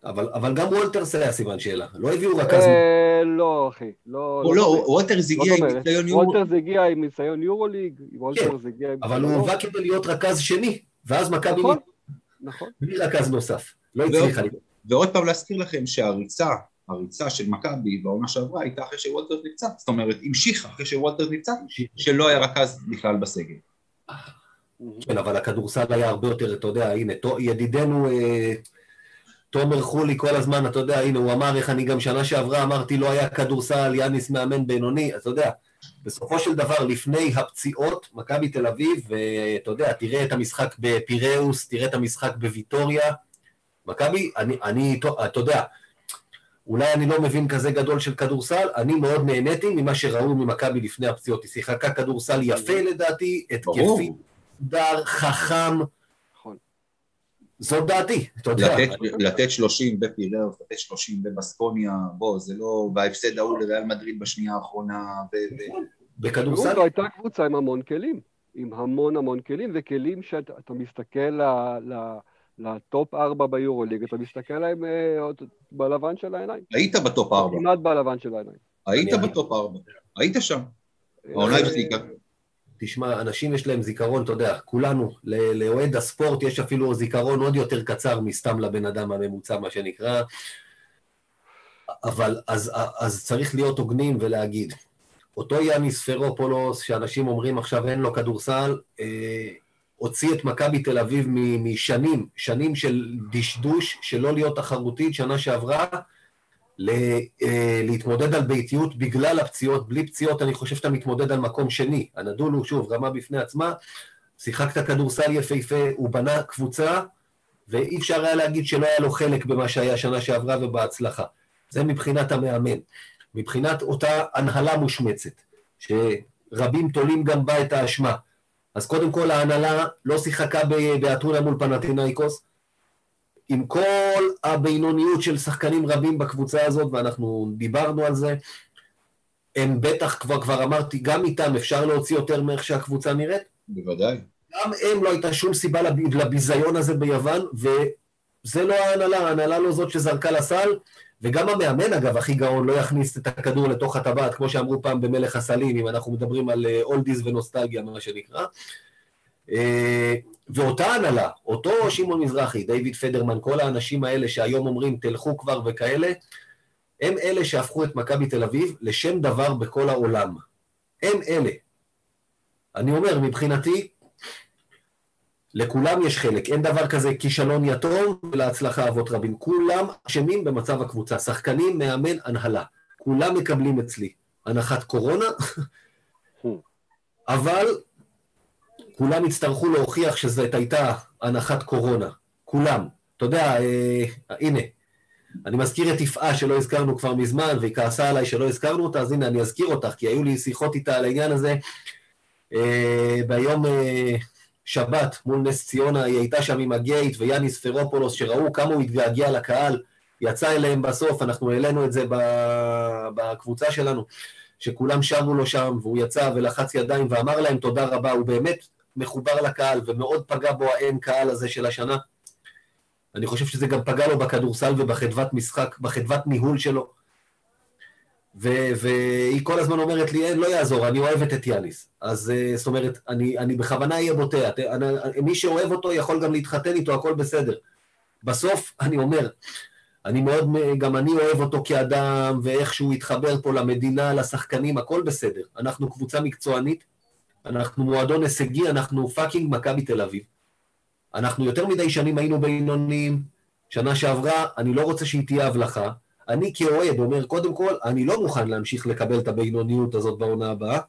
אבל, אבל גם וולטרס היה סימן שאלה, לא הביאו רכז... אה, לא, אחי, לא... לא, לא וולטרס הגיע עם ניסיון יורו... וולטרס הגיע עם ניסיון יורו-ליג, וולטרס כן, הגיע עם... אבל הוא הובא כדי להיות רכז שני, ואז מכבי... נכון, נכון. בלי רכז נוסף, לא הצליחה לי. ועוד פעם להזכיר לכם שהריצה, הריצה של מכבי בעונה שעברה הייתה אחרי שוולטרס נפצע, זאת אומרת, המשיכה אחרי שוולטרס נפצע, שלא היה רכז בכלל בסגל. כן, אבל הכדורסל היה הרבה יותר, אתה יודע, הנה, ידידנו... תומר חולי כל הזמן, אתה יודע, הנה, הוא אמר איך אני גם שנה שעברה אמרתי לא היה כדורסל, יאניס מאמן בינוני, אתה יודע, בסופו של דבר, לפני הפציעות, מכבי תל אביב, ואתה יודע, תראה את המשחק בפיראוס, תראה את המשחק בוויטוריה, מכבי, אני, אני, אתה יודע, אולי אני לא מבין כזה גדול של כדורסל, אני מאוד נהניתי ממה שראו ממכבי לפני הפציעות. היא שיחקה כדורסל יפה לדעתי, התקפי, דר, חכם, זאת דעתי, אתה יודע. לתת, לתת 30 בפיראוס, לתת 30 בבסקוניה, בוא, זה לא... וההפסד ההוא לריאל מדריד בשנייה האחרונה. ו... נכון. בכדורסל... זו הייתה קבוצה עם המון כלים, עם המון המון כלים, וכלים שאתה מסתכל ל... ל... לטופ ארבע ביורוליג, אתה מסתכל עליהם אה, בלבן של העיניים. היית בטופ ארבע. כמעט בלבן של העיניים. היית בטופ ארבע, היית שם. העונה הפסיקה. תשמע, אנשים יש להם זיכרון, אתה יודע, כולנו, לאוהד הספורט יש אפילו זיכרון עוד יותר קצר מסתם לבן אדם הממוצע, מה שנקרא. אבל אז, אז צריך להיות הוגנים ולהגיד, אותו יאניס פרופולוס, שאנשים אומרים עכשיו אין לו כדורסל, אה, הוציא את מכבי תל אביב משנים, שנים של דשדוש, של לא להיות תחרותית, שנה שעברה, להתמודד על ביתיות בגלל הפציעות. בלי פציעות אני חושב שאתה מתמודד על מקום שני. הנדול הוא שוב רמה בפני עצמה, שיחקת כדורסל יפהפה, הוא בנה קבוצה, ואי אפשר היה להגיד שלא היה לו חלק במה שהיה שנה שעברה ובהצלחה. זה מבחינת המאמן. מבחינת אותה הנהלה מושמצת, שרבים תולים גם בה את האשמה. אז קודם כל ההנהלה לא שיחקה באתונה מול פנטינאיקוס, עם כל הבינוניות של שחקנים רבים בקבוצה הזאת, ואנחנו דיברנו על זה, הם בטח, כבר, כבר אמרתי, גם איתם אפשר להוציא יותר מאיך שהקבוצה נראית. בוודאי. גם הם לא הייתה שום סיבה לב, לביזיון הזה ביוון, וזה לא ההנהלה, ההנהלה לא זאת שזרקה לסל, וגם המאמן, אגב, הכי גאון, לא יכניס את הכדור לתוך הטבעת, כמו שאמרו פעם במלך הסלים, אם אנחנו מדברים על אולדיז אה, ונוסטלגיה, מה שנקרא. אה, ואותה הנהלה, אותו שמעון מזרחי, דיוויד פדרמן, כל האנשים האלה שהיום אומרים תלכו כבר וכאלה, הם אלה שהפכו את מכבי תל אביב לשם דבר בכל העולם. הם אלה. אני אומר, מבחינתי, לכולם יש חלק, אין דבר כזה כישלון יתום ולהצלחה אבות רבים. כולם אשמים במצב הקבוצה, שחקנים, מאמן, הנהלה. כולם מקבלים אצלי הנחת קורונה, אבל כולם יצטרכו להוכיח שזאת הייתה הנחת קורונה. כולם. אתה יודע, אה, הנה, אני מזכיר את יפעה שלא הזכרנו כבר מזמן, והיא כעסה עליי שלא הזכרנו אותה, אז הנה, אני אזכיר אותך, כי היו לי שיחות איתה על העניין הזה. אה, ביום אה, שבת מול נס ציונה, היא הייתה שם עם הגייט ויאניס פרופולוס, שראו כמה הוא התגעגע לקהל, יצא אליהם בסוף, אנחנו העלינו את זה בקבוצה שלנו, שכולם שרו לו שם, והוא יצא ולחץ ידיים ואמר להם תודה רבה, הוא באמת מחובר לקהל, ומאוד פגע בו האין קהל הזה של השנה. אני חושב שזה גם פגע לו בכדורסל ובחדוות משחק, בחדוות ניהול שלו. ו- והיא כל הזמן אומרת לי, אין, לא יעזור, אני אוהבת את יאניס. אז uh, זאת אומרת, אני, אני בכוונה אהיה בוטה. מי שאוהב אותו יכול גם להתחתן איתו, הכל בסדר. בסוף, אני אומר, אני מאוד, גם אני אוהב אותו כאדם, ואיך שהוא התחבר פה למדינה, לשחקנים, הכל בסדר. אנחנו קבוצה מקצוענית, אנחנו מועדון הישגי, אנחנו פאקינג מכבי תל אביב. אנחנו יותר מדי שנים היינו בינוניים, שנה שעברה, אני לא רוצה שהיא תהיה הבלחה. אני כאוהד אומר, קודם כל, אני לא מוכן להמשיך לקבל את הבינוניות הזאת בעונה הבאה,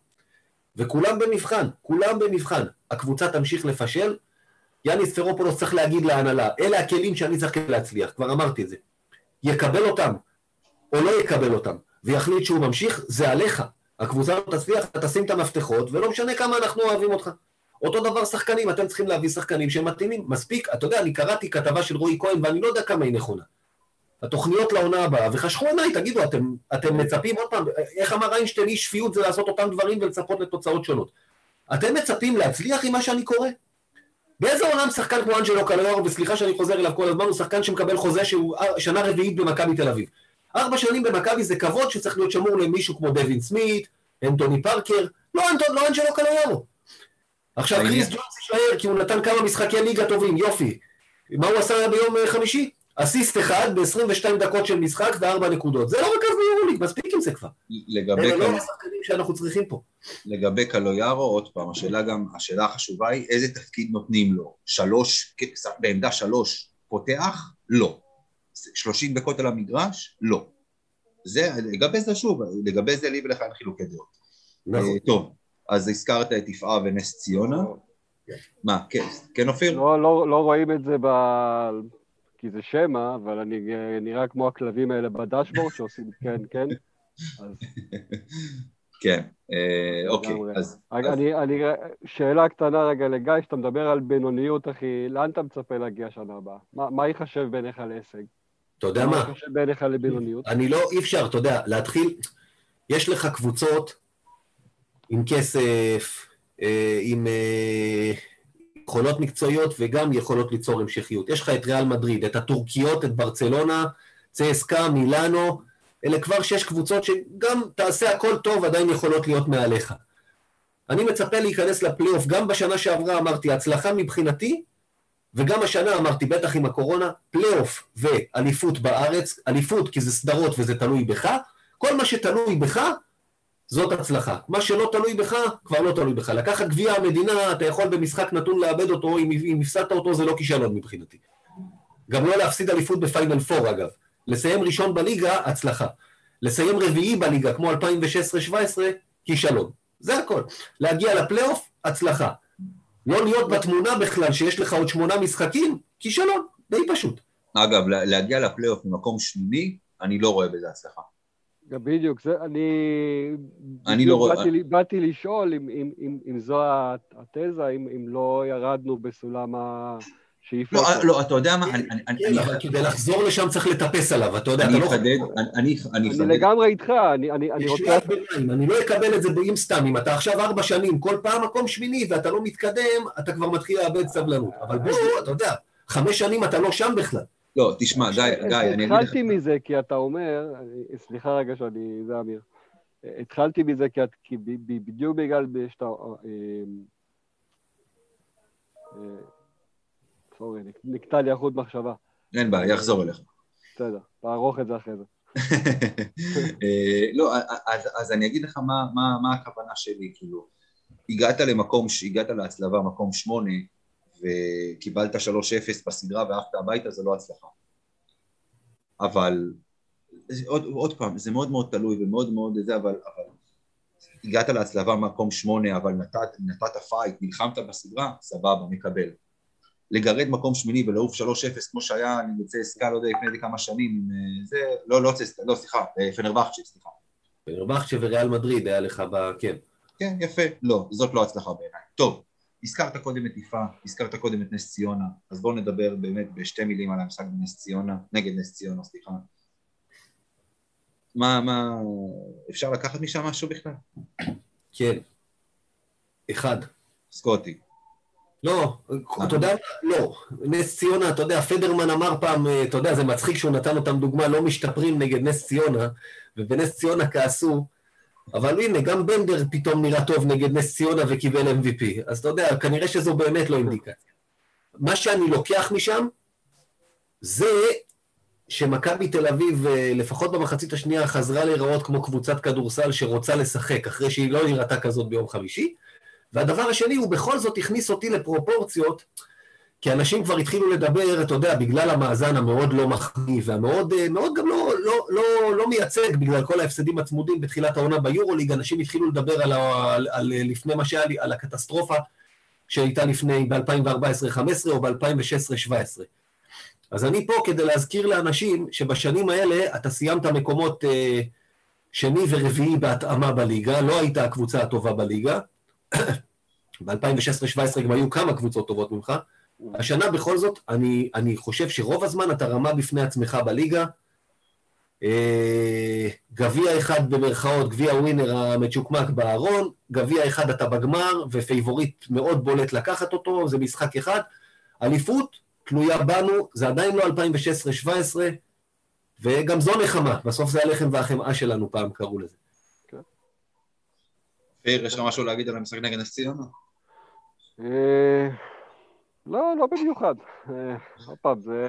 וכולם במבחן, כולם במבחן. הקבוצה תמשיך לפשל, יאניס פרופולוס צריך להגיד להנהלה, אלה הכלים שאני צריך להצליח, כבר אמרתי את זה. יקבל אותם, או לא יקבל אותם, ויחליט שהוא ממשיך, זה עליך. הקבוצה לא תצליח, אתה תשים את המפתחות, ולא משנה כמה אנחנו אוהבים אותך. אותו דבר שחקנים, אתם צריכים להביא שחקנים שהם מתאימים. מספיק, אתה יודע, אני קראתי כתבה של רועי כהן, ואני לא יודע כמה היא נכונה. התוכניות לעונה הבאה, וחשכו עיניי, תגידו, אתם, אתם מצפים עוד פעם, איך אמר איינשטיין, אי שפיות זה לעשות אותם דברים ולצפות לתוצאות שונות. אתם מצפים להצליח עם מה שאני קורא? באיזה עולם שחקן כמו אנג'לו קלויור, וסליחה שאני חוזר אליו כל הזמן, הוא שחקן שמקבל חוזה שהוא שנה רביעית במכבי תל אביב. ארבע שנים במכבי זה כבוד שצריך להיות שמור למישהו כמו דווין סמית, אנטוני פארקר, לא, לא אנג'לו קלויור. עכשיו קריס ג'ונס יישאר כי הוא נתן כמה משחקי ליגה טובים, יופי. מה הוא עשה ביום אה, חמישי? אסיסט אחד ב-22 דקות של משחק וארבע נקודות. זה לא רכז ביורוליג, מספיק עם זה כבר. לגבי... אלה לא השחקנים שאנחנו צריכים פה. לגבי קלויארו, עוד פעם, השאלה גם, השאלה החשובה היא, איזה תפקיד נותנים לו? שלוש, בעמדה שלוש פותח? לא. שלושים דקות על המגרש? לא. זה, לגבי זה שוב, לגבי זה לי ולך אין חילוקי דעות. נכון. אה, טוב, אז הזכרת את יפעה ונס ציונה. כן. מה, כן, כן אופיר? לא, לא, לא רואים את זה ב... כי זה שמע, אבל אני נראה כמו הכלבים האלה בדשבורד שעושים כן, כן. כן, אה, אוקיי, אז... אני, שאלה קטנה רגע לגיא, שאתה מדבר על בינוניות, אחי, לאן אתה מצפה להגיע שנה הבאה? מה ייחשב בעיניך להישג? אתה יודע מה? בעיניך לבינוניות? אני לא, אי אפשר, אתה יודע, להתחיל, יש לך קבוצות עם כסף, אה, עם אה, יכולות מקצועיות וגם יכולות ליצור המשכיות. יש לך את ריאל מדריד, את הטורקיות, את ברצלונה, צסקה, מילאנו, אלה כבר שש קבוצות שגם תעשה הכל טוב, עדיין יכולות להיות מעליך. אני מצפה להיכנס לפלייאוף. גם בשנה שעברה אמרתי, הצלחה מבחינתי, וגם השנה אמרתי, בטח עם הקורונה, פלייאוף ואליפות בארץ, אליפות כי זה סדרות וזה תלוי בך, כל מה שתלוי בך, זאת הצלחה. מה שלא תלוי בך, כבר לא תלוי בך. לקחת גביע המדינה, אתה יכול במשחק נתון לאבד אותו, אם, אם הפסדת אותו זה לא כישלון מבחינתי. גם לא להפסיד אליפות בפיינל פור אגב. לסיים ראשון בליגה, הצלחה. לסיים רביעי בליגה, כמו 2016-2017, כישלון. זה הכל. להגיע לפלייאוף, הצלחה. לא להיות בתמונה בכלל שיש לך עוד שמונה משחקים, כישלון, די פשוט. אגב, להגיע לפלייאוף ממקום שמיני, אני לא רואה בזה הצלחה. בדיוק, זה, אני... אני לא רואה... באתי, באתי לשאול אם, אם, אם, אם זו התזה, אם, אם לא ירדנו בסולם ה... שאיפה... לא, לא, אתה יודע מה, אני... כן, אבל כדי לחזור לשם צריך לטפס עליו, אתה יודע, אתה לא... אני אחדד, אני לגמרי איתך, אני רוצה... אני לא אקבל את זה אם סתם, אם אתה עכשיו ארבע שנים, כל פעם מקום שמיני ואתה לא מתקדם, אתה כבר מתחיל לאבד סבלנות. אבל בוא, אתה יודע, חמש שנים אתה לא שם בכלל. לא, תשמע, גיא, גיא, אני אגיד לך... התחלתי מזה כי אתה אומר, סליחה רגע שאני, זה אמיר. התחלתי מזה כי בדיוק בגלל שאתה... אה, אה, סורי, נקטע לי החוט מחשבה. אין בעיה, יחזור אליך. בסדר, תערוך את זה אחרי זה. אה, לא, אז, אז אני אגיד לך מה, מה, מה הכוונה שלי, כאילו, הגעת למקום, הגעת להצלבה מקום שמונה, וקיבלת 3-0 בסדרה ועפת הביתה, זה לא הצלחה. אבל, עוד, עוד פעם, זה מאוד מאוד תלוי ומאוד מאוד זה, אבל, אבל הגעת להצלבה מקום שמונה, אבל נתת, נתת fight, נלחמת בסדרה, סבבה, מקבל. לגרד מקום שמיני ולעוף 3-0 כמו שהיה, אני יוצא צסק"א, לא יודע, לפני כמה שנים, עם אה, זה, לא, לא, לא, סליחה, אה, פנרבכצ'ה, סליחה. פנרבכצ'ה וריאל מדריד היה לך ב... כן. כן, יפה, לא, זאת לא הצלחה בעיניי. טוב, הזכרת קודם את יפה, הזכרת קודם את נס ציונה, אז בואו נדבר באמת בשתי מילים על המשחק בנס ציונה, נגד נס ציונה, סליחה. מה, מה, אפשר לקחת משם משהו בכלל? כן. אחד. סקוטי. לא, אתה יודע, לא. נס ציונה, אתה יודע, פדרמן אמר פעם, אה, אתה יודע, זה מצחיק שהוא נתן אותם דוגמה, לא משתפרים נגד נס ציונה, ובנס ציונה כעסו, אבל הנה, גם בנדר פתאום נראה טוב נגד נס ציונה וקיבל MVP. אז אתה יודע, כנראה שזו באמת לא אינדיקציה. מה שאני לוקח משם, זה שמכבי תל אביב, אה, לפחות במחצית השנייה, חזרה להיראות כמו קבוצת כדורסל שרוצה לשחק, אחרי שהיא לא נראתה כזאת ביום חמישי. והדבר השני, הוא בכל זאת הכניס אותי לפרופורציות, כי אנשים כבר התחילו לדבר, אתה יודע, בגלל המאזן המאוד לא מחמיא, והמאוד אה, מאוד גם לא, לא, לא, לא מייצג, בגלל כל ההפסדים הצמודים בתחילת העונה ביורוליג, אנשים התחילו לדבר על, על, על לפני מה שהיה לי, על הקטסטרופה שהייתה לפני ב-2014-2015 או ב-2016-2017. אז אני פה כדי להזכיר לאנשים שבשנים האלה אתה סיימת מקומות אה, שני ורביעי בהתאמה בליגה, לא היית הקבוצה הטובה בליגה, ב-2016-2017 גם היו כמה קבוצות טובות ממך. השנה בכל זאת, אני, אני חושב שרוב הזמן אתה רמה בפני עצמך בליגה. אה, גביע אחד במרכאות, גביע ווינר המצ'וקמק בארון, גביע אחד אתה בגמר, ופייבוריט מאוד בולט לקחת אותו, זה משחק אחד. אליפות תלויה בנו, זה עדיין לא 2016-2017, וגם זו נחמה, בסוף זה הלחם והחמאה שלנו פעם קראו לזה. אופיר, יש לך משהו להגיד על המשחק נגד נס ציונה? אה, לא, לא במיוחד. אה, עוד פעם, זה...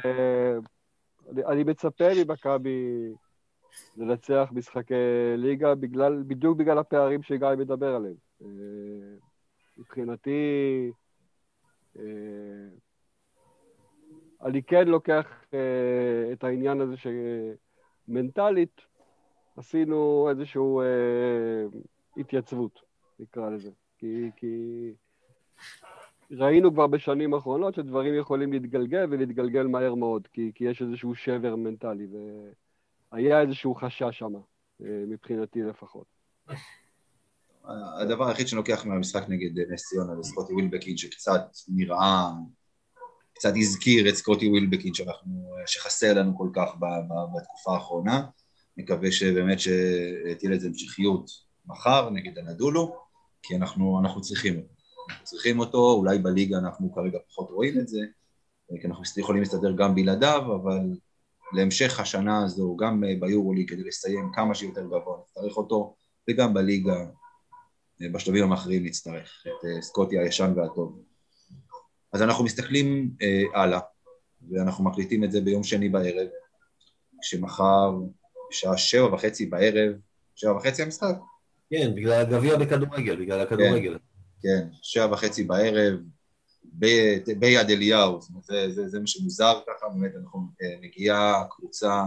אני מצפה ממכבי לנצח משחקי ליגה בגלל, בדיוק בגלל הפערים שגיא מדבר עליהם. אה, מבחינתי, אני כן לוקח את העניין הזה שמנטלית עשינו איזשהו התייצבות, נקרא לזה. כי, כי ראינו כבר בשנים האחרונות שדברים יכולים להתגלגל ולהתגלגל מהר מאוד, כי, כי יש איזשהו שבר מנטלי, והיה איזשהו חשש שם, אה, מבחינתי לפחות. הדבר היחיד שאני לוקח מהמשחק נגד נס ציונה זה סקוטי ווילבקין, שקצת נראה, קצת הזכיר את סקוטי ווילבקין שאנחנו, שחסר לנו כל כך בתקופה האחרונה. מקווה שבאמת שתהיה לזה המשכיות מחר נגד הנדולו, כי אנחנו, אנחנו צריכים אותו. אנחנו צריכים אותו, אולי בליגה אנחנו כרגע פחות רואים את זה, כי אנחנו יכולים להסתדר גם בלעדיו, אבל להמשך השנה הזו, גם ביורולי, כדי לסיים כמה שיותר גבוה, נצטרך אותו, וגם בליגה בשלבים המאחרים נצטרך את סקוטי הישן והטוב. אז אנחנו מסתכלים הלאה, ואנחנו מקליטים את זה ביום שני בערב, כשמחר בשעה שבע וחצי בערב, שבע וחצי המשחק? כן, בגלל הגביע בכדורגל, בגלל הכדורגל. כן, כן שבע וחצי בערב, ביד אליהו, זאת אומרת, זה, זה, זה מה שמוזר ככה, באמת אנחנו נגיעה קבוצה,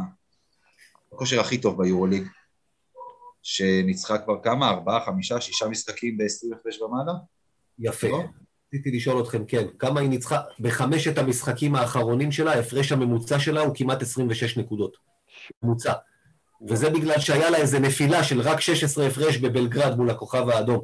הכושר הכי טוב ביורוליג, שניצחה כבר כמה? ארבעה, חמישה, שישה משחקים ב-20 הפרש ומעלה? יפה. לא? רציתי לשאול אתכם, כן, כמה היא ניצחה? בחמשת המשחקים האחרונים שלה, ההפרש הממוצע שלה הוא כמעט 26 נקודות. ממוצע. וזה בגלל שהיה לה איזה נפילה של רק 16 הפרש בבלגרד מול הכוכב האדום.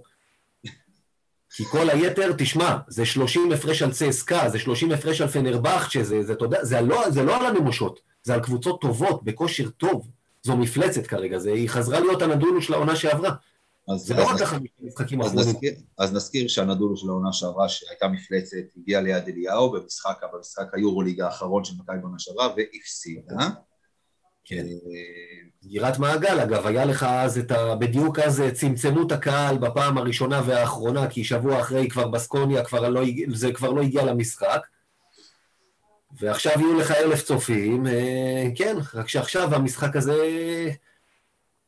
כי כל היתר, תשמע, זה 30 הפרש על צסקה, זה 30 הפרש על פנרבכט, שזה, זה, אתה יודע, זה לא, זה לא על הנמושות, זה על קבוצות טובות, בכושר טוב. זו מפלצת כרגע, זה, היא חזרה להיות הנדולו של העונה שעברה. אז, זה לא רק המשחקים האחרונים. אז נזכיר שהנדולו של העונה שעברה, שהייתה מפלצת, הגיעה ליד אליהו במשחק, במשחק היורוליג האחרון של מכבי בעונה שעברה, והפסידה. כן. סגירת מעגל, אגב, היה לך אז את ה... בדיוק אז צמצמו את הקהל בפעם הראשונה והאחרונה, כי שבוע אחרי כבר בסקוניה כבר לא, זה כבר לא הגיע למשחק. ועכשיו יהיו לך אלף צופים, אה, כן, רק שעכשיו המשחק הזה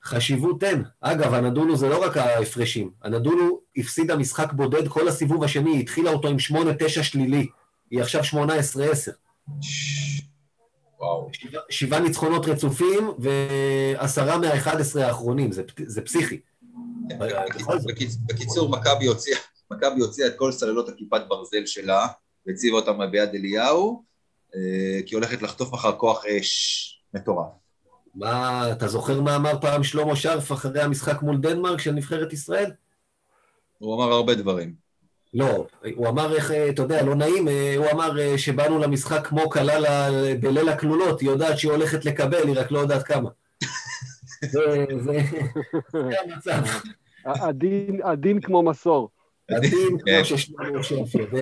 חשיבות אין. אגב, הנדולו זה לא רק ההפרשים, הנדולו הפסידה משחק בודד כל הסיבוב השני, היא התחילה אותו עם 8-9 שלילי, היא עכשיו 18-10. וואו. שבע, שבעה ניצחונות רצופים ועשרה מה-11 האחרונים, זה, זה פסיכי. בקיצור, מכבי הוציאה, הוציאה את כל סוללות הכיפת ברזל שלה והציבה אותם ביד אליהו, אה, כי הולכת לחטוף אחר כוח אש מטורף. מה, אתה זוכר מה אמר פעם שלמה שרף אחרי המשחק מול דנמרק של נבחרת ישראל? הוא אמר הרבה דברים. לא, הוא אמר איך, אה, אתה יודע, לא נעים, אה, הוא אמר אה, שבאנו למשחק כמו כלה בליל הכלולות, היא יודעת שהיא הולכת לקבל, היא רק לא יודעת כמה. זה המצב. הדין כמו מסור. הדין כמו ששלמה שרף יודע.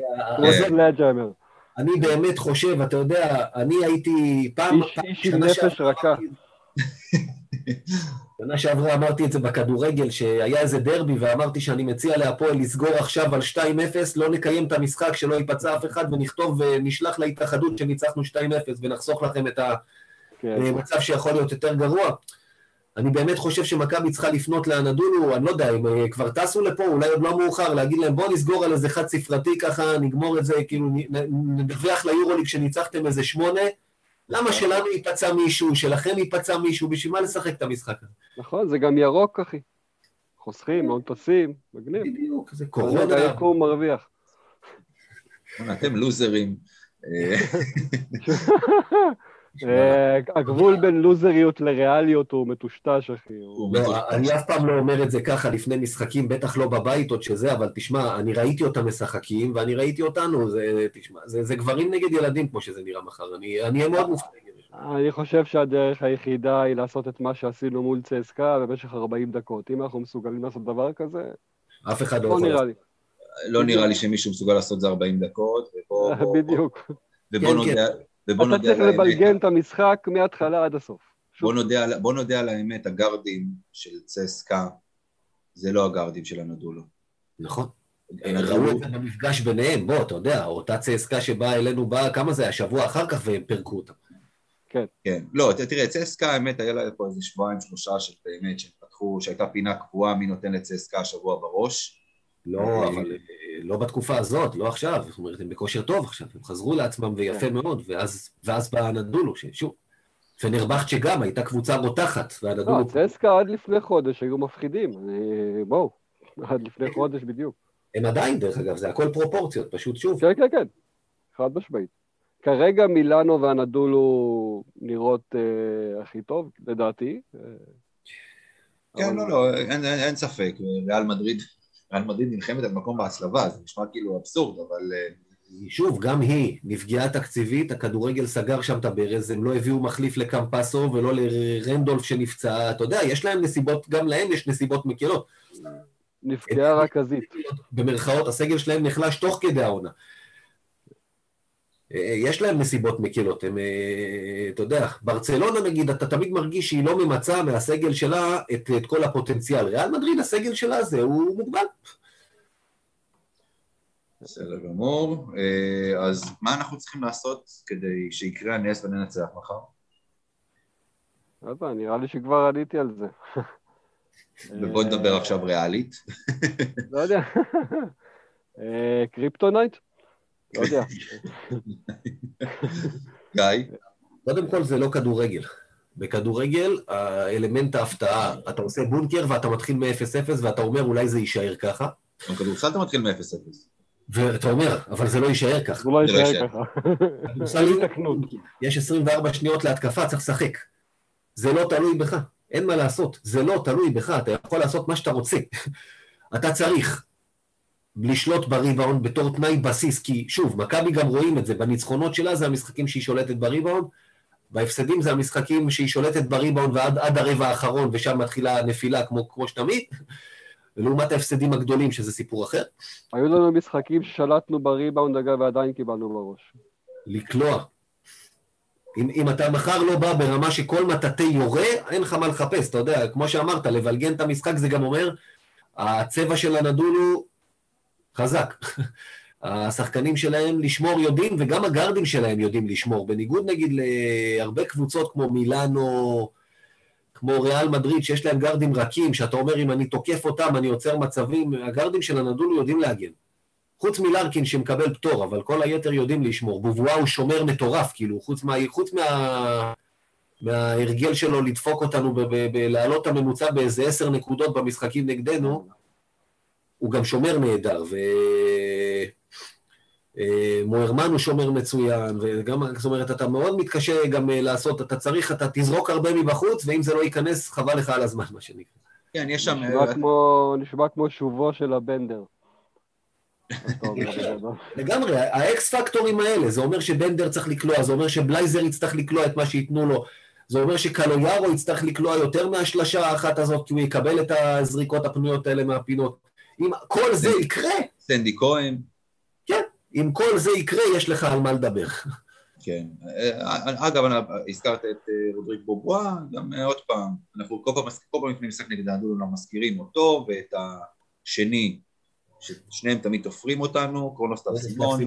אני באמת חושב, אתה יודע, אני הייתי פעם... איש עם נפש רכה. שנה שעברה אמרתי את זה בכדורגל, שהיה איזה דרבי ואמרתי שאני מציע להפועל לסגור עכשיו על 2-0, לא נקיים את המשחק, שלא ייפצע אף אחד, ונכתוב ונשלח להתאחדות שניצחנו 2-0 ונחסוך לכם את המצב כן. שיכול להיות יותר גרוע. אני באמת חושב שמכבי צריכה לפנות לאנדולו, אני לא יודע, אם אה, כבר טסו לפה, אולי עוד לא מאוחר, להגיד להם בואו נסגור על איזה חד ספרתי ככה, נגמור את זה, כאילו נדווח ליורוליג שניצחתם איזה שמונה, למה שלנו ייפצע מישהו, שלכם ייפצע מישהו, בשביל מה לשחק את המשחק הזה? נכון, זה גם ירוק, אחי. חוסכים, מאוד טסים, מגניב. בדיוק, זה קורונה. היקום מרוויח. אתם לוזרים. אה, הגבול בין לוזריות לריאליות הוא מטושטש, אחי. לא, אני אף פעם לא אומר את זה ככה לפני משחקים, בטח לא בבית עוד שזה, אבל תשמע, אני ראיתי אותם משחקים, ואני ראיתי אותנו, זה, תשמע, זה, זה גברים נגד ילדים, כמו שזה נראה מחר, אני אהיה מאוד מופתע. אני חושב שהדרך היחידה היא לעשות את מה שעשינו מול צסקה במשך 40 דקות. אם אנחנו מסוגלים לעשות דבר כזה, אף אחד לא יכול לעשות. לא נראה לי שמישהו מסוגל לעשות את זה 40 דקות, ובוא... בדיוק. ובוא כן, נודה... ובוא נודה על האמת. אתה צריך לבלגן את המשחק מההתחלה עד הסוף. בוא נודה, בוא נודה על האמת, הגארדים של צסקה זה לא הגארדים של הנדולו. נכון. ראו את זה במפגש ביניהם, בוא, אתה יודע, אותה צסקה שבאה אלינו, באה, כמה זה היה? שבוע אחר כך והם פירקו אותה. כן. כן. לא, תראה, צסקה, האמת, היה לה פה איזה שבועיים, שלושה של באמת, שהם פתחו, שהייתה פינה קבועה מי נותן לצסקה השבוע בראש. לא, אה, אבל לא בתקופה הזאת, לא עכשיו, זאת אומרת, הם בכושר טוב עכשיו, הם חזרו לעצמם ויפה כן. מאוד, ואז, ואז בא הנדולו, ששוב, פנרבכט שגם הייתה קבוצה רותחת, והנדולו... לא, צסקה עד לפני חודש היו מפחידים, בואו, עד לפני חודש בדיוק. הם עדיין, דרך אגב, זה הכל פרופורציות, פשוט שוב. כן, כן, כן, חד משמעית. כרגע מילאנו והנדולו נראות אה, הכי טוב, לדעתי. כן, אבל... לא, לא, אין, אין, אין ספק, ריאל מדריד ריאל מדריד נלחמת על מקום בהצלבה, זה נשמע כאילו אבסורד, אבל... אה, שוב, גם היא נפגעה תקציבית, הכדורגל סגר שם את הברז, הם לא הביאו מחליף לקמפסו ולא לרנדולף שנפצע, אתה יודע, יש להם נסיבות, גם להם יש נסיבות מקלות. נפגעה רכזית. במרכאות, הסגל שלהם נחלש תוך כדי העונה. יש להם נסיבות מקילות, הם, אתה יודע, ברצלונה נגיד, אתה תמיד מרגיש שהיא לא ממצה מהסגל שלה את, את כל הפוטנציאל. ריאל מדריד, הסגל שלה זה, הוא מוגבל. בסדר גמור. אז מה אנחנו צריכים לעשות כדי שיקרה הנס וננצח מחר? לא יודע, נראה לי שכבר עליתי על זה. ובוא נדבר עכשיו ריאלית. לא יודע. קריפטונייט? לא יודע. גיא? קודם כל זה לא כדורגל. בכדורגל, האלמנט ההפתעה, אתה עושה בונקר ואתה מתחיל מ-0-0 ואתה אומר אולי זה יישאר ככה. בכדורסל אתה מתחיל מ-0-0. ואתה אומר, אבל זה לא יישאר ככה. זה לא יישאר ככה. יש 24 שניות להתקפה, צריך לשחק. זה לא תלוי בך, אין מה לעשות. זה לא תלוי בך, אתה יכול לעשות מה שאתה רוצה. אתה צריך לשלוט בריבאונד בתור תנאי בסיס, כי שוב, מכבי גם רואים את זה, בניצחונות שלה זה המשחקים שהיא שולטת בריבאונד, בהפסדים זה המשחקים שהיא שולטת בריבאונד ועד הרבע האחרון, ושם מתחילה הנפילה כמו, כמו שתמיד, ולעומת ההפסדים הגדולים, שזה סיפור אחר. היו לנו משחקים ששלטנו בריבאונד, אגב, ועדיין קיבלנו בראש. לקלוע. אם, אם אתה מחר לא בא ברמה שכל מטאטא יורה, אין לך מה לחפש, אתה יודע, כמו שאמרת, לבלגן את המשחק זה גם אומר, הצבע של הנדול הוא חזק. השחקנים שלהם לשמור יודעים, וגם הגארדים שלהם יודעים לשמור, בניגוד נגיד להרבה קבוצות כמו מילאנו, כמו ריאל מדריד, שיש להם גארדים רכים, שאתה אומר, אם אני תוקף אותם, אני עוצר מצבים, הגארדים של הנדולו יודעים להגן. חוץ מלרקין שמקבל פטור, אבל כל היתר יודעים לשמור. בובואה הוא שומר מטורף, כאילו, חוץ, מה, חוץ מה, מההרגל שלו לדפוק אותנו, להעלות את הממוצע באיזה עשר נקודות במשחקים נגדנו, הוא גם שומר נהדר, ו... אה, מוהרמן הוא שומר מצוין, וגם, זאת אומרת, אתה מאוד מתקשה גם אה, לעשות, אתה צריך, אתה תזרוק הרבה מבחוץ, ואם זה לא ייכנס, חבל לך על הזמן, מה שנקרא. כן, יש שם... נשמע אה, נשמע כמו שובו של הבנדר. לגמרי, האקס פקטורים האלה, זה אומר שבנדר צריך לקלוע, זה אומר שבלייזר יצטרך לקלוע את מה שייתנו לו, זה אומר שקלויארו יצטרך לקלוע יותר מהשלשה האחת הזאת, כי הוא יקבל את הזריקות הפנויות האלה מהפינות. אם כל זה יקרה... סנדי כהן. כן, אם כל זה יקרה, יש לך על מה לדבר. כן. אגב, הזכרת את אה, רודריק בובואה, גם אה, עוד פעם, אנחנו כל פעם, כל פעם לפני משחק נגד האדולו אנחנו מזכירים אותו ואת השני, ששניהם תמיד תופרים אותנו, קרונוס טרסימון.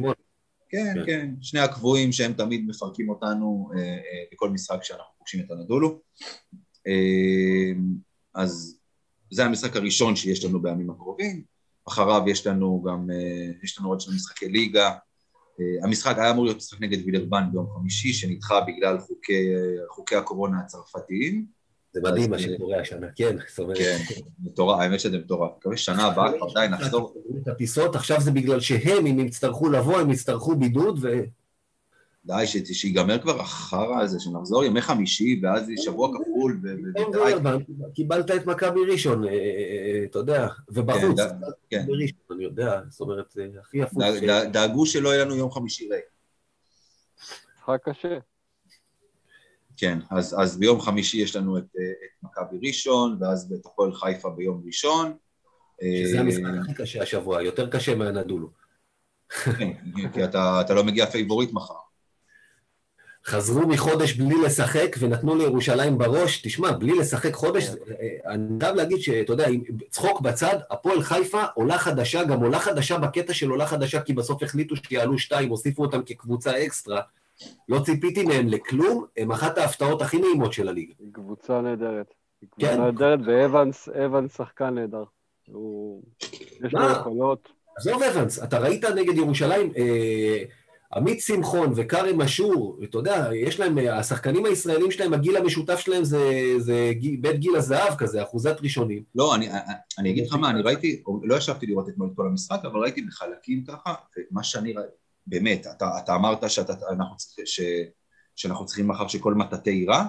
כן, כן, כן, שני הקבועים שהם תמיד מפרקים אותנו אה, בכל משחק שאנחנו פוגשים את הנדולו. אז זה המשחק הראשון שיש לנו בימים הקרובים. אחריו יש לנו גם, אה, יש לנו עוד שני משחקי ליגה. אה, המשחק היה אמור להיות משחק נגד וילרבן ביום חמישי, שנדחה בגלל חוקי, אה, חוקי הקורונה הצרפתיים. זה מדהים מה שקורה השנה, כן. כן, מטורף, האמת שזה מטורף. מקווה ששנה הבאה כבר די נחזור. את הטיסות, עכשיו זה בגלל שהם, אם יצטרכו לבוא, הם יצטרכו בידוד, ו... די, שיגמר כבר החרא הזה, שנחזור ימי חמישי, ואז שבוע כפול, ודי. קיבלת את מכבי ראשון, אה, אה, אה, אתה יודע, ובחוץ, כן. בראשון, אני יודע, זאת אומרת, זה הכי הפוך. דאגו שלא יהיה לנו יום חמישי ריק. משחק קשה. כן, אז, אז ביום חמישי יש לנו את, את מכבי ראשון, ואז את הפועל חיפה ביום ראשון. שזה המשחק הכי קשה השבוע, יותר קשה מאנאדולו. כן, כי אתה, אתה לא מגיע פייבוריט מחר. חזרו מחודש בלי לשחק ונתנו לירושלים בראש, תשמע, בלי לשחק חודש, כן. אה, אני חייב להגיד שאתה יודע, צחוק בצד, הפועל חיפה עולה חדשה, גם עולה חדשה בקטע של עולה חדשה, כי בסוף החליטו שיעלו שתיים, הוסיפו אותם כקבוצה אקסטרה. לא ציפיתי מהם לכלום, הם אחת ההפתעות הכי נעימות של הליגה. היא קבוצה נהדרת. היא קבוצה כן. נהדרת, ואבנס, אבנס שחקן נהדר. הוא... יש לו יכולות. עזוב אבנס, אתה ראית נגד ירושלים, אה, עמית שמחון וכרם אשור, אתה יודע, יש להם, השחקנים הישראלים שלהם, הגיל המשותף שלהם זה, זה בית גיל הזהב כזה, אחוזת ראשונים. לא, אני, אני אגיד לך מה, אני ראיתי, לא ישבתי לראות אתמול את כל המשחק, אבל ראיתי בחלקים ככה, ומה שאני ראיתי, באמת, אתה, אתה אמרת שאתה, אנחנו, ש, שאנחנו צריכים מחר שכל מטאטא יירה,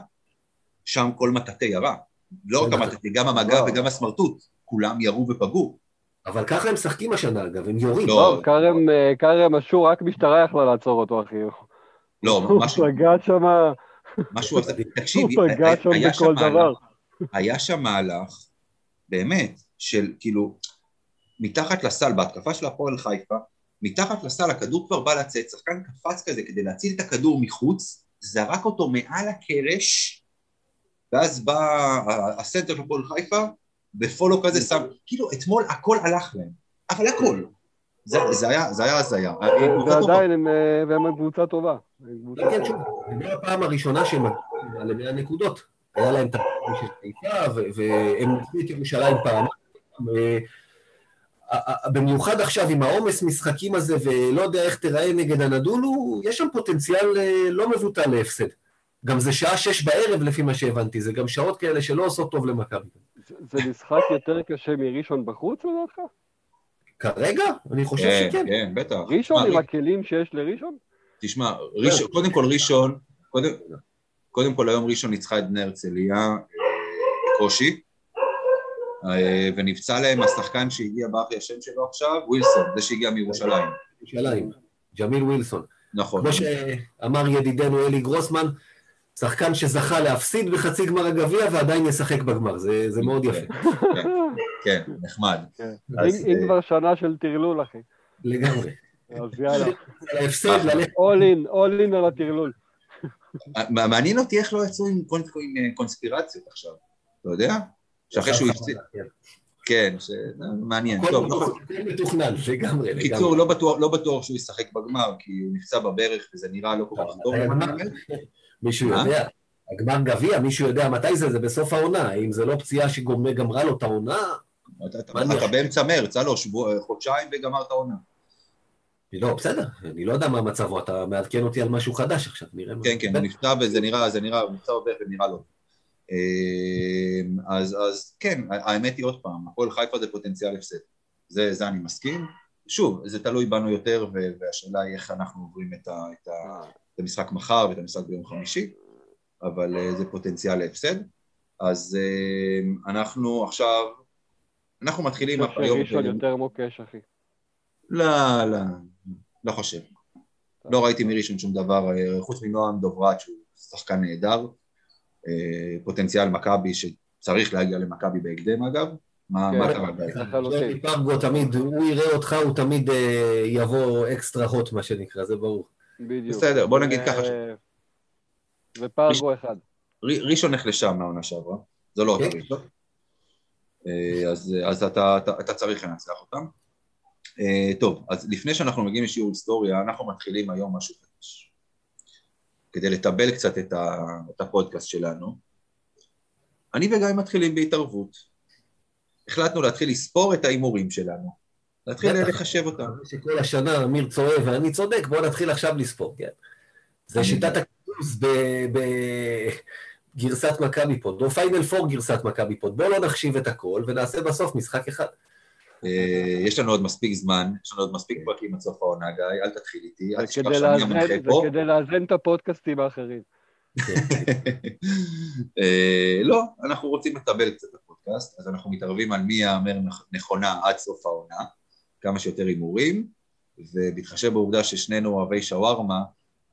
שם כל מטאטא ירה. לא רק המטאטא, גם המגע וגם הסמרטוט, כולם ירו ופגעו. אבל ככה הם משחקים השנה, אגב, הם יורים. לא, כרם אשור, רק משטרה יכלה לעצור אותו, אחי. לא, משהו... הוא פגע שם... משהו, תקשיב, היה שם מהלך, היה שם מהלך, באמת, של כאילו, מתחת לסל, בהתקפה של הפועל חיפה, מתחת לסל הכדור כבר בא לצאת, שחקן קפץ כזה כדי להציל את הכדור מחוץ, זרק אותו מעל הקרש, ואז בא הסנטר של הפועל חיפה, בפולו כזה שם, כאילו אתמול הכל הלך להם, אבל הכל. זה, זה היה, זה היה הזיה. ועדיין הם, אה, והם קבוצה טובה. כן, שוב, זה הפעם הראשונה שהם מגיעים למאה נקודות. היה להם את הפעם של חיפה, והם ניסו את ירושלים פעם. במיוחד עכשיו עם העומס משחקים הזה, ולא יודע איך תיראה נגד הנדולו, יש שם פוטנציאל אה, לא מבוטל להפסד. גם זה שעה שש בערב לפי מה שהבנתי, זה גם שעות כאלה שלא עושות טוב למכבי. זה משחק יותר קשה מראשון בחוץ לדעתך? כרגע? אני חושב כן, שכן. כן, בטח. ראשון עם הכלים שיש לראשון? תשמע, ראשון- קודם כל ראשון, קודם- קודם כל היום ראשון ניצחה את בני הרצליה אה, בקושי, אה, ונפצע להם השחקן שהגיע, ברח לי השם שלו עכשיו, ווילסון, זה שהגיע מירושלים. ירושלים, ג'מיל ווילסון. נכון. כמו שאמר ידידנו אלי גרוסמן, שחקן שזכה להפסיד בחצי גמר הגביע ועדיין ישחק בגמר, זה, זה מאוד יפה. כן, כן, נחמד. כן. אם אה, כבר שנה של טרלול, אחי. לגמרי. אז יאללה. על ההפסד, ללכת all in, all in על הטרלול. מע- מעניין אותי איך לא יצאו עם קונ- עם, אה, קונספירציות עכשיו, אתה יודע? שאחרי שהוא הפסיד, כן, ש- מעניין. טוב, לא- הכל מתוכנן, לגמרי, בקיצור. לא לא בטוח שהוא ישחק בגמר, כי הוא נפצע בברך וזה נראה לא כל כך טוב. מישהו מה? יודע, הגמר גביע, מישהו יודע מתי זה, זה בסוף העונה, אם זה לא פציעה שגמרה לו את העונה, אתה- באמצע מרץ, הלו, חודשיים וגמר את העונה. לא, בסדר, אני לא יודע מה מצבו, אתה מעדכן אותי על משהו חדש עכשיו, נראה מה. כן, כן, הוא נפצע וזה נראה, זה נראה, הוא נפצע בברך ונראה לא. אמ, אז, אז כן, האמת היא עוד פעם, הפועל חיפה זה פוטנציאל הפסד. זה, זה אני מסכים. שוב, זה תלוי בנו יותר, והשאלה היא איך אנחנו עוברים את, ה, את, המשחק מחר ואת המשחק ביום חמישי, אבל אה, זה פוטנציאל להפסד. אז אה, אנחנו עכשיו, אנחנו מתחילים אני חושב היום... שראשון יותר מוקש, אחי. לא, לא, לא חושב. לא ראיתי מראשון שום דבר, אה, חוץ מנועם דוברת, שהוא שחקן נהדר, פוטנציאל מכבי שצריך להגיע למכבי בהקדם אגב. מה כן. לחלוטין. ג'רמי פרגו תמיד, הוא יראה אותך, הוא תמיד יבוא אקסטרה הוט, מה שנקרא, זה ברור. בדיוק. בסדר, בוא נגיד ו- ככה ש- ופרגו אחד. ראשון נחלשה מהעונה שעברה, זו לא אותה כן. ראשון. אה, אז, אז אתה, אתה, אתה צריך לנצח אותם. אה, טוב, אז לפני שאנחנו מגיעים לשיעור היסטוריה, אנחנו מתחילים היום משהו חדש. כדי לטבל קצת את, ה, את הפודקאסט שלנו. אני וגיא מתחילים בהתערבות. החלטנו להתחיל לספור את ההימורים שלנו. להתחיל. לחשב אותם. שכל השנה אמיר צועק ואני צודק, בואו נתחיל עכשיו לספור, כן. זה שיטת הכיוס בגרסת מכבי פוד, או פיינל פור גרסת מכבי פוד. בואו לא נחשיב את הכל ונעשה בסוף משחק אחד. אה, יש לנו עוד מספיק זמן, יש לנו עוד מספיק פרקים עד סוף העונה, גיא, אל תתחיל איתי, אל זה תשכח כדי שאני לאזן- המנחה זה פה. כדי לאזן את הפודקאסטים האחרים. אה, לא, אנחנו רוצים לטבל קצת את הפודקאסט, אז אנחנו מתערבים על מי יהמר נכ- נכונה עד סוף העונה, כמה שיותר הימורים, ובהתחשב בעובדה ששנינו אוהבי שווארמה,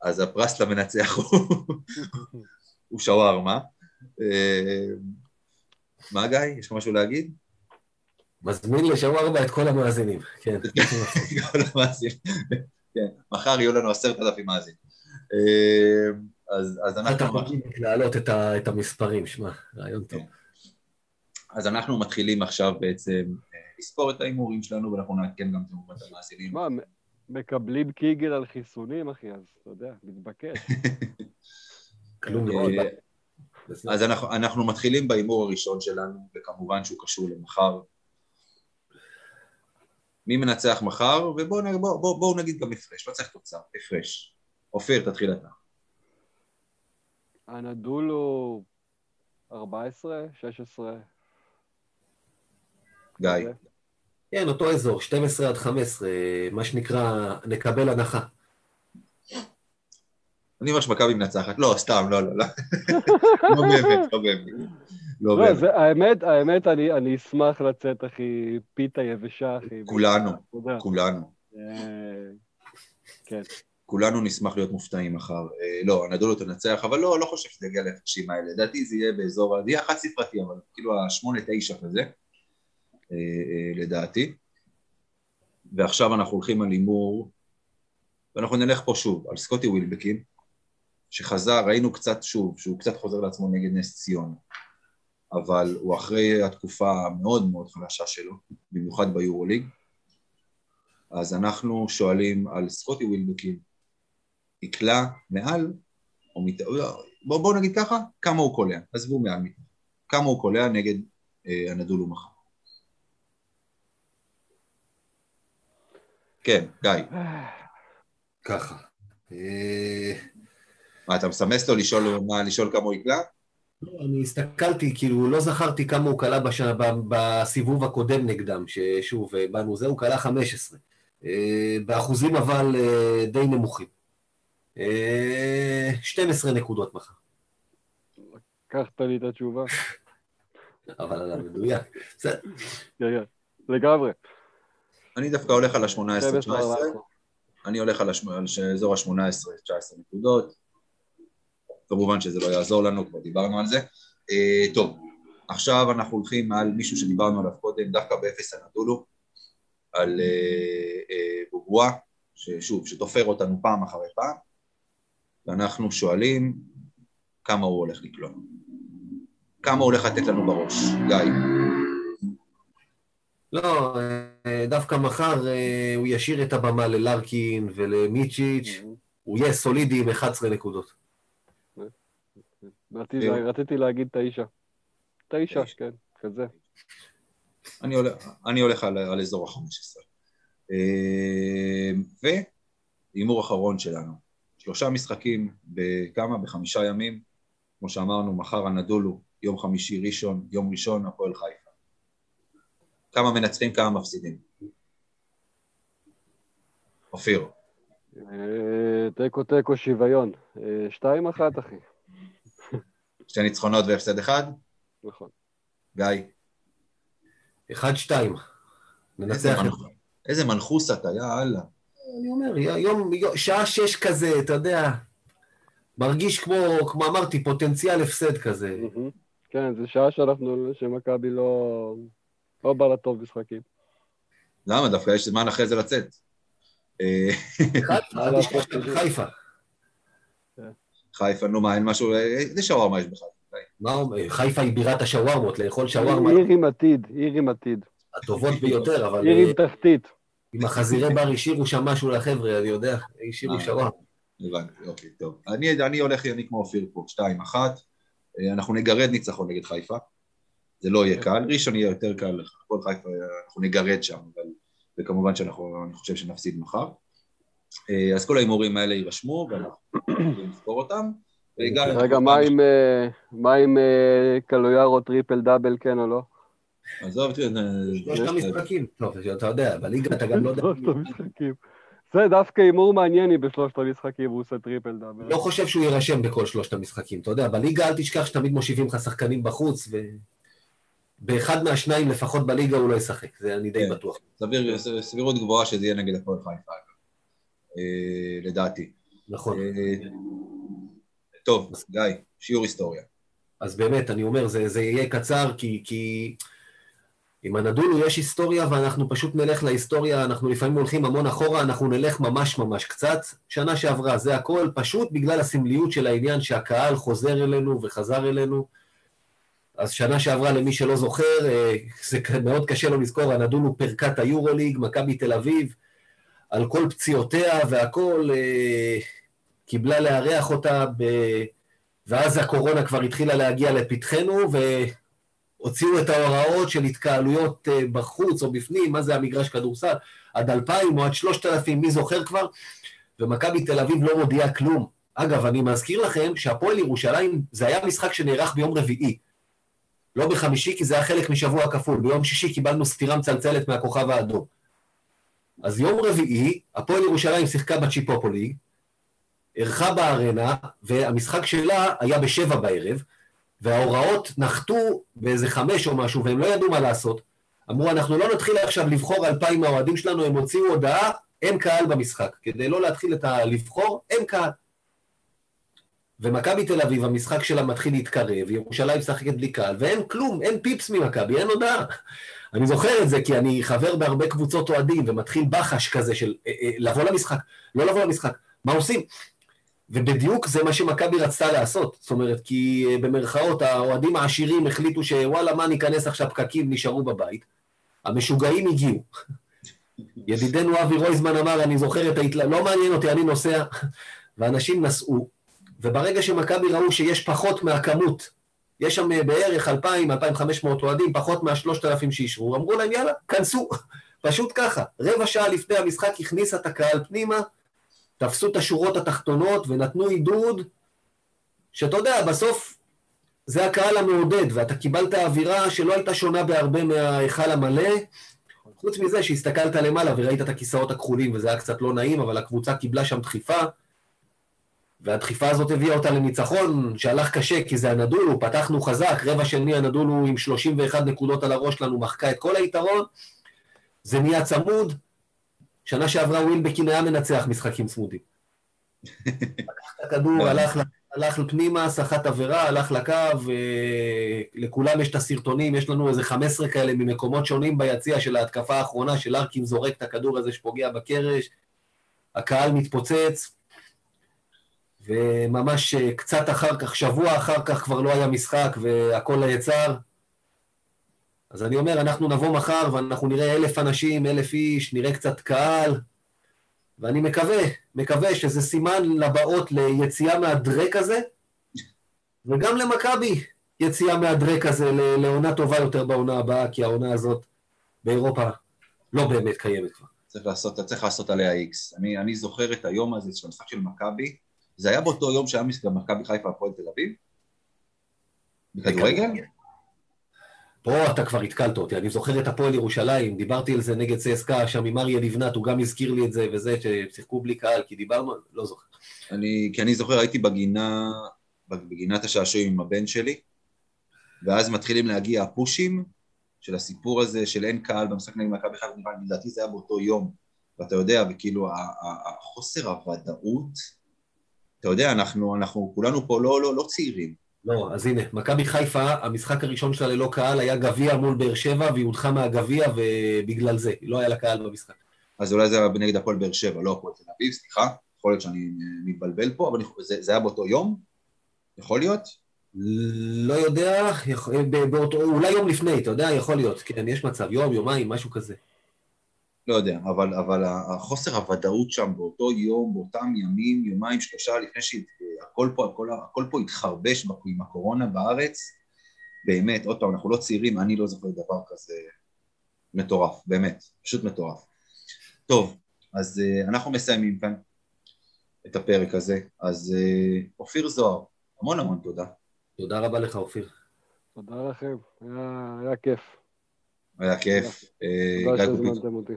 אז הפרס למנצח הוא- שווארמה. אה, מה גיא, יש לך משהו להגיד? מזמין לשווארמה את כל המאזינים, כן. כל המאזינים. כן, מחר יהיו לנו עשרת אלפים מאזינים. אה, אז, אנחנו... להעלות את המספרים, שמע, רעיון טוב. כן. אז אנחנו מתחילים עכשיו בעצם לספור את ההימורים שלנו, ואנחנו נעדכן גם כמובן את המאזינים. מה, מקבלים קיגל על חיסונים, אחי, אז אתה יודע, מתבקש. כלום אה, לא. אז אנחנו, אנחנו מתחילים בהימור הראשון שלנו, וכמובן שהוא קשור למחר. מי מנצח מחר? ובואו נ- בוא, בוא, בוא נגיד גם הפרש, לא צריך תוצאה, הפרש. אופיר, תתחיל אתה. הנדולו 14, 16. גיא. כן, אותו אזור, 12 עד 15, מה שנקרא, נקבל הנחה. אני אומר שמכבי מנצחת. לא, סתם, לא, לא, לא. לא באמת, לא באמת. לא לא, באמת. זה, האמת, האמת, אני, אני אשמח לצאת, אחי, פיתה יבשה, אחי. כולנו. כולנו. אה, כן. כולנו נשמח להיות מופתעים מחר. אה, לא, הנדולו תנצח, אבל לא, לא חושב שזה יגיע להפרשים האלה. לדעתי זה יהיה באזור, זה יהיה חד ספרתי, אבל כאילו השמונה תשע כזה, לדעתי. ועכשיו אנחנו הולכים על הימור, ואנחנו נלך פה שוב, על סקוטי ווילבקין, שחזר, ראינו קצת שוב, שהוא קצת חוזר לעצמו נגד נס ציון, אבל הוא אחרי התקופה המאוד מאוד חלשה שלו, במיוחד ביורוליג, אז אנחנו שואלים על סקוטי ווילבקין, יקלע מעל, או מת... בואו בוא נגיד ככה, כמה הוא קולע, עזבו מעל מתחת, כמה הוא קולע נגד אה, הנדולו מחר. כן, גיא. ככה. אה, מה, אתה מסמס לו לשאול, מה, לשאול כמה הוא יקלע? לא, אני הסתכלתי, כאילו, לא זכרתי כמה הוא קלע בש... בסיבוב הקודם נגדם, ששוב, באנו זה, הוא קלע 15. אה, באחוזים אבל אה, די נמוכים. 12 נקודות מחר. לקחת לי את התשובה. אבל על המדויק. בסדר. לגמרי. אני דווקא הולך על ה-18-19. אני הולך על אזור ה-18-19 נקודות. כמובן שזה לא יעזור לנו, כבר דיברנו על זה. Uh, טוב, עכשיו אנחנו הולכים על מישהו שדיברנו עליו קודם, דווקא באפס הנדולו, על uh, uh, בובואה, ששוב, שתופר אותנו פעם אחרי פעם, ואנחנו שואלים כמה הוא הולך לקלוע. כמה הוא הולך לתת לנו בראש, גיא? לא, דווקא מחר הוא ישאיר את הבמה ללארקין ולמיצ'יץ', הוא יהיה סולידי עם 11 נקודות. רציתי להגיד תשע. תשע, כן, כזה. אני הולך, על, על אזור ה-15. והימור אחרון שלנו, שלושה משחקים בכמה? בחמישה ימים, כמו שאמרנו, מחר הנדולו, יום חמישי ראשון, יום ראשון הפועל חיפה. כמה מנצחים, כמה מפסידים? אופיר. אה, תיקו תיקו שוויון. אה, שתיים אחת, אחי. שתי ניצחונות והפסד אחד? נכון. גיא? אחד, שתיים. ננצח את איזה מנחוס אתה, יא אללה. אני אומר, יום, שעה שש כזה, אתה יודע, מרגיש כמו, כמו אמרתי, פוטנציאל הפסד כזה. כן, זה שעה שאנחנו, שמכבי לא, לא בא לטוב משחקים. למה? דווקא יש זמן אחרי זה לצאת. חיפה. חיפה, נו מה, אין משהו, איזה שווארמה יש בחיפה? חיפה היא בירת השווארמות, לאכול שווארמה. עיר עם עתיד, עיר עם עתיד. הטובות ביותר, אבל... עיר עם תחתית. עם החזירי בר השאירו שם משהו לחבר'ה, אני יודע, השאירו אה, שווארמה. הבנתי, אוקיי, טוב. אני הולך, אני כמו אופיר פה, שתיים, אחת. אה, אנחנו נגרד ניצחון נגד חיפה. זה לא יהיה קל. ראשון יהיה יותר קל, כל חיפה, אנחנו נגרד שם, אבל... וכמובן שאנחנו, אני חושב שנפסיד מחר. אה, אז כל ההימורים האלה יירשמו, ואנחנו נזכור אותם. רגע, מה עם קלויארו טריפל דאבל, כן או לא? עזוב, שלושת המשחקים. טוב, אתה יודע, בליגה אתה גם לא יודע. שלושת המשחקים. זה דווקא הימור מעניין בשלושת המשחקים הוא עושה טריפל דאבל. לא חושב שהוא יירשם בכל שלושת המשחקים. אתה יודע, בליגה אל תשכח שתמיד מושיבים לך שחקנים בחוץ, ובאחד מהשניים לפחות בליגה הוא לא ישחק, זה אני די כן. בטוח. סבירות גבוהה שזה יהיה נגד הפועל חיפה, אה, לדעתי. נכון. אה, טוב, גיא, שיעור היסטוריה. אז באמת, אני אומר, זה, זה יהיה קצר, כי, כי עם הנדולו יש היסטוריה, ואנחנו פשוט נלך להיסטוריה, אנחנו לפעמים הולכים המון אחורה, אנחנו נלך ממש ממש קצת. שנה שעברה, זה הכל פשוט בגלל הסמליות של העניין שהקהל חוזר אלינו וחזר אלינו. אז שנה שעברה, למי שלא זוכר, אה, זה מאוד קשה לו לזכור, הנדולו פרקה את היורוליג, מכבי תל אביב, על כל פציעותיה והכל, אה, קיבלה לארח אותה, ב... ואז הקורונה כבר התחילה להגיע לפתחנו, והוציאו את ההוראות של התקהלויות אה, בחוץ או בפנים, מה זה המגרש כדורסל, עד אלפיים או עד שלושת אלפים, מי זוכר כבר? ומכבי תל אביב לא מודיעה כלום. אגב, אני מזכיר לכם שהפועל ירושלים, זה היה משחק שנערך ביום רביעי. לא בחמישי, כי זה היה חלק משבוע כפול. ביום שישי קיבלנו סטירה מצלצלת מהכוכב האדום. אז יום רביעי, הפועל ירושלים שיחקה בצ'יפופוליג, אירחה בארנה, והמשחק שלה היה בשבע בערב, וההוראות נחתו באיזה חמש או משהו, והם לא ידעו מה לעשות. אמרו, אנחנו לא נתחיל עכשיו לבחור אלפיים מהאוהדים שלנו, הם הוציאו הודעה, אין קהל במשחק. כדי לא להתחיל את הלבחור, אין קהל. ומכבי תל אביב, המשחק שלה מתחיל להתקרב, ירושלים משחקת בלי קהל, ואין כלום, אין פיפס ממכבי, אין הודעה. אני זוכר את זה כי אני חבר בהרבה קבוצות אוהדים, ומתחיל בחש כזה של אה, אה, לבוא למשחק, לא לבוא למשחק, מה עושים? ובדיוק זה מה שמכבי רצתה לעשות. זאת אומרת, כי אה, במרכאות האוהדים העשירים החליטו שוואלה, מה ניכנס עכשיו פקקים, נשארו בבית. המשוגעים הגיעו. ידידנו אבי רויזמן אמר, אני זוכר את ההתל... לא מעניין אותי, אני נוסע. ואנשים נסעו, וברגע שמכבי ראו שיש פחות מהכמות, יש שם אה, בערך 2,000, 2,500 אוהדים, פחות מה-3,000 שאישרו, אמרו להם, יאללה, כנסו. פשוט ככה. רבע שעה לפני המשחק הכניסה את הקהל פנימה, תפסו את השורות התחתונות ונתנו עידוד, שאתה יודע, בסוף זה הקהל המעודד, ואתה קיבלת אווירה שלא הייתה שונה בהרבה מההיכל המלא. חוץ מזה שהסתכלת למעלה וראית את הכיסאות הכחולים וזה היה קצת לא נעים, אבל הקבוצה קיבלה שם דחיפה, והדחיפה הזאת הביאה אותה לניצחון שהלך קשה כי זה הנדולו, פתחנו חזק, רבע שני הנדולו עם 31 נקודות על הראש שלנו מחקה את כל היתרון, זה נהיה צמוד, שנה שעברה ווילבקין היה מנצח משחקים צמודים. לקח את הכדור, הלך, הלך פנימה, סחט עבירה, הלך לקו, לכולם יש את הסרטונים, יש לנו איזה 15 כאלה ממקומות שונים ביציע של ההתקפה האחרונה, של ארקין זורק את הכדור הזה שפוגע בקרש, הקהל מתפוצץ, וממש קצת אחר כך, שבוע אחר כך כבר לא היה משחק והכל נעצר. אז אני אומר, אנחנו נבוא מחר ואנחנו נראה אלף אנשים, אלף איש, נראה קצת קהל, ואני מקווה, מקווה שזה סימן לבאות ליציאה מהדרק הזה, וגם למכבי יציאה מהדרק הזה לעונה טובה יותר בעונה הבאה, כי העונה הזאת באירופה לא באמת קיימת כבר. צריך לעשות, צריך לעשות עליה איקס. אני, אני זוכר את היום הזה של המשחק של מכבי, זה היה באותו יום שהיה גם מכבי חיפה הפועל תל אביב? בכדורגל? פה אתה כבר התקלת אותי, אני זוכר את הפועל ירושלים, דיברתי על זה נגד צסקה, שם עם אריה לבנת, הוא גם הזכיר לי את זה וזה, ששיחקו בלי קהל, כי דיברנו, לא זוכר. אני, כי אני זוכר, הייתי בגינה, בגינת השעשועים עם הבן שלי, ואז מתחילים להגיע הפושים של הסיפור הזה של אין קהל במשחק נגד מכבי חיפה, לדעתי זה היה באותו יום, ואתה יודע, וכאילו החוסר הוודאות, אתה יודע, אנחנו, אנחנו כולנו פה לא, לא, לא צעירים, לא, אז הנה, מכבי חיפה, המשחק הראשון שלה ללא קהל היה גביע מול באר שבע, והיא הודחה מהגביע, ובגלל זה, לא היה לה קהל במשחק. אז אולי זה היה נגד הפועל באר שבע, לא הפועל תל אביב, סליחה, יכול להיות שאני מתבלבל פה, אבל זה, זה היה באותו יום? יכול להיות? לא יודע, באותו, אולי יום לפני, אתה יודע, יכול להיות, כן, יש מצב, יום, יומיים, משהו כזה. לא יודע, אבל, אבל החוסר הוודאות שם באותו יום, באותם ימים, יומיים, שלושה, לפני שהכל פה, הכל, הכל פה התחרבש עם הקורונה בארץ, באמת, עוד פעם, אנחנו לא צעירים, אני לא זוכר דבר כזה מטורף, באמת, פשוט מטורף. טוב, אז uh, אנחנו מסיימים כאן את הפרק הזה, אז uh, אופיר זוהר, המון המון תודה. תודה רבה לך, אופיר. תודה לכם, היה, היה כיף. היה כיף. תודה אה, שהזמנתם אותי.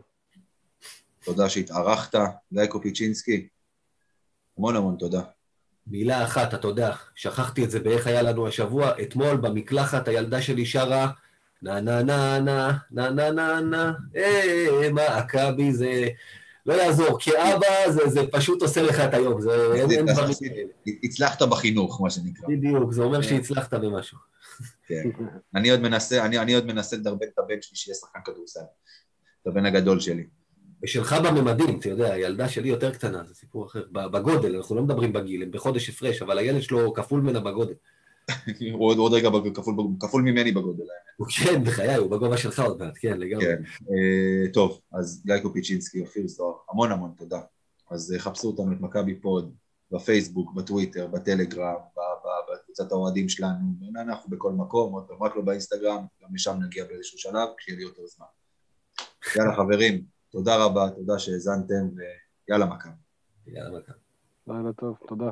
תודה שהתארחת, גיא קופיצ'ינסקי, המון המון תודה. מילה אחת, אתה יודע, שכחתי את זה באיך היה לנו השבוע, אתמול במקלחת הילדה שלי שרה נה נה נה נה נה נה נה נה אה, מכבי זה... לא יעזור, כאבא זה, זה פשוט עושה לך את היום, זה אין, אין דברים הצלחת בחינוך, מה שנקרא. בדיוק, זה אומר שהצלחת במשהו. כן. אני עוד מנסה, אני, אני עוד מנסה לדרבן את הבן שלי שיהיה שחקן כדורסל. את הבן הגדול שלי. ושלך בממדים, אתה יודע, הילדה שלי יותר קטנה, זה סיפור אחר. בגודל, אנחנו לא מדברים בגיל, הם בחודש הפרש, אבל הילד שלו כפול ממנה בגודל. הוא עוד, עוד רגע כפול, כפול ממני בגודל. כן, בחיי, הוא בגובה שלך עוד מעט, כן, לגמרי. כן. Uh, טוב, אז גיא קופיצ'ינסקי, אופיר זוהר, המון המון תודה. אז uh, חפשו אותנו את מכבי פוד, בפייסבוק, בטוויטר, בטלגרם, בקבוצת האוהדים שלנו, אנחנו בכל מקום, עוד פעם, רק לא באינסטגרם, גם לשם נגיע באיזשהו שלב, כשיהיה לי יותר זמן. יאללה חברים, תודה רבה, תודה שהאזנתם, ויאללה מכבי. יאללה מכבי. לילה טוב, תודה.